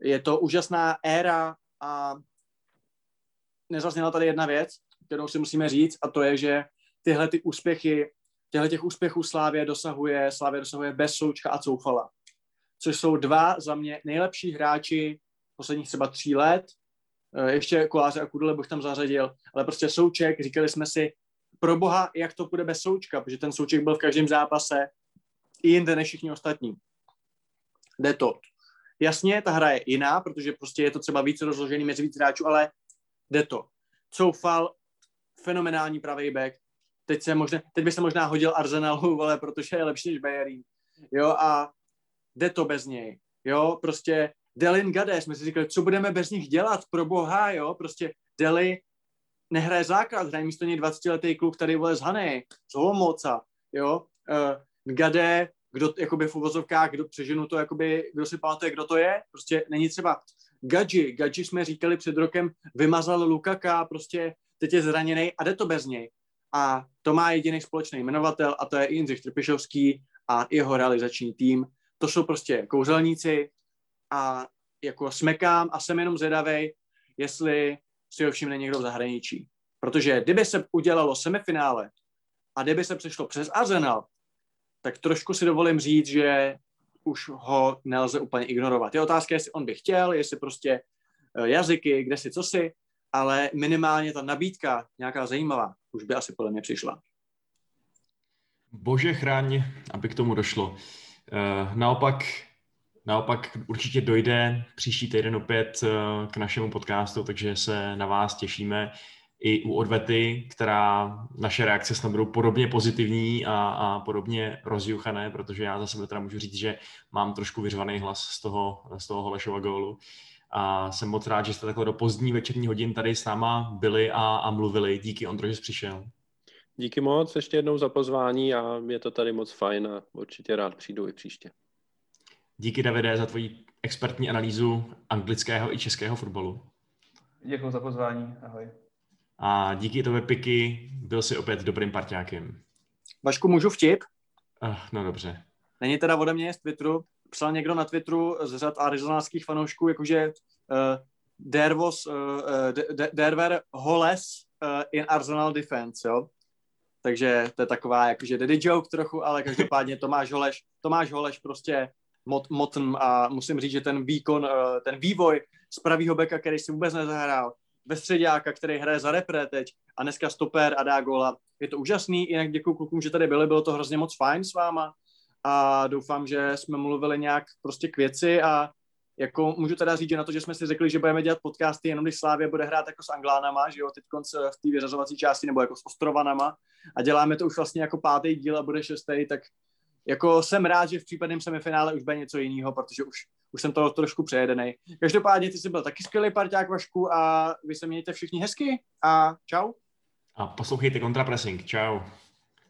je to úžasná éra a nezazněla tady jedna věc, kterou si musíme říct, a to je, že tyhle ty úspěchy, těchto těch úspěchů Slávě dosahuje, Slávě dosahuje bez Součka a Coufala, což jsou dva za mě nejlepší hráči posledních třeba tří let. Eh, ještě Koláře a Kudle bych tam zařadil, ale prostě Souček, říkali jsme si, pro boha, jak to bude bez Součka, protože ten Souček byl v každém zápase i jinde než všichni ostatní. Jde to. Jasně, ta hra je jiná, protože prostě je to třeba více rozložený mezi víc hráčů, ale jde to. Coufal, fenomenální pravý back, teď, se možná, teď by se možná hodil Arsenalu, ale protože je lepší než Bayerín. Jo, a jde to bez něj. Jo, prostě Delin Gade, jsme si říkali, co budeme bez nich dělat, pro boha, jo, prostě Deli nehraje základ, hraje místo něj 20-letý kluk tady vole z Hany, z Holmoca, jo, uh, Gade, kdo, jakoby v uvozovkách, kdo přeženu to, jakoby, kdo si pamatuje, kdo to je, prostě není třeba Gadži, Gadži jsme říkali před rokem, vymazal Lukaka, prostě teď je zraněný a jde to bez něj. A to má jediný společný jmenovatel a to je Jindřich Trpišovský a jeho realizační tým. To jsou prostě kouzelníci a jako smekám a jsem jenom zvědavý, jestli si ho všimne někdo v zahraničí. Protože kdyby se udělalo semifinále a kdyby se přešlo přes Arsenal, tak trošku si dovolím říct, že už ho nelze úplně ignorovat. Je otázka, jestli on by chtěl, jestli prostě eh, jazyky, kde si, co si, ale minimálně ta nabídka nějaká zajímavá už by asi podle mě přišla. Bože chráň, aby k tomu došlo. Eh, naopak, naopak určitě dojde příští týden opět eh, k našemu podcastu, takže se na vás těšíme i u odvety, která naše reakce snad budou podobně pozitivní a, a podobně rozjuchané, protože já za sebe teda můžu říct, že mám trošku vyřvaný hlas z toho, z toho Holešova gólu. A jsem moc rád, že jste takhle do pozdní večerní hodin tady s náma byli a, a mluvili. Díky Ondro, že jsi přišel. Díky moc ještě jednou za pozvání a je to tady moc fajn a určitě rád přijdu i příště. Díky Davide za tvoji expertní analýzu anglického i českého fotbalu. Děkuji za pozvání, ahoj. A díky tobě, Piky, byl si opět dobrým parťákem. Vašku, můžu vtip? Uh, no dobře. Není teda ode mě z Twitteru. Psal někdo na Twitteru z řad arizonských fanoušků, jakože uh, there was, uh, uh, there were holes uh, in Arsenal defense, jo. Takže to je taková jakože daddy joke trochu, ale každopádně Tomáš Holeš, Tomáš Holeš prostě mot, motn a musím říct, že ten výkon, ten vývoj z pravýho beka, který si vůbec nezahrál, ve středáka, který hraje za repre teď a dneska stoper a dá gola. Je to úžasný, jinak děkuji klukům, že tady byli, bylo to hrozně moc fajn s váma a doufám, že jsme mluvili nějak prostě k věci a jako můžu teda říct, že na to, že jsme si řekli, že budeme dělat podcasty jenom když Slávě bude hrát jako s Anglánama, že jo, teď v té vyřazovací části, nebo jako s Ostrovanama a děláme to už vlastně jako pátý díl a bude šestý, tak jako jsem rád, že v případném semifinále už bude něco jiného, protože už, už jsem to trošku přejedený. Každopádně ty jsi byl taky skvělý parťák Vašku a vy se mějte všichni hezky a čau. A poslouchejte Kontrapressing. Čau.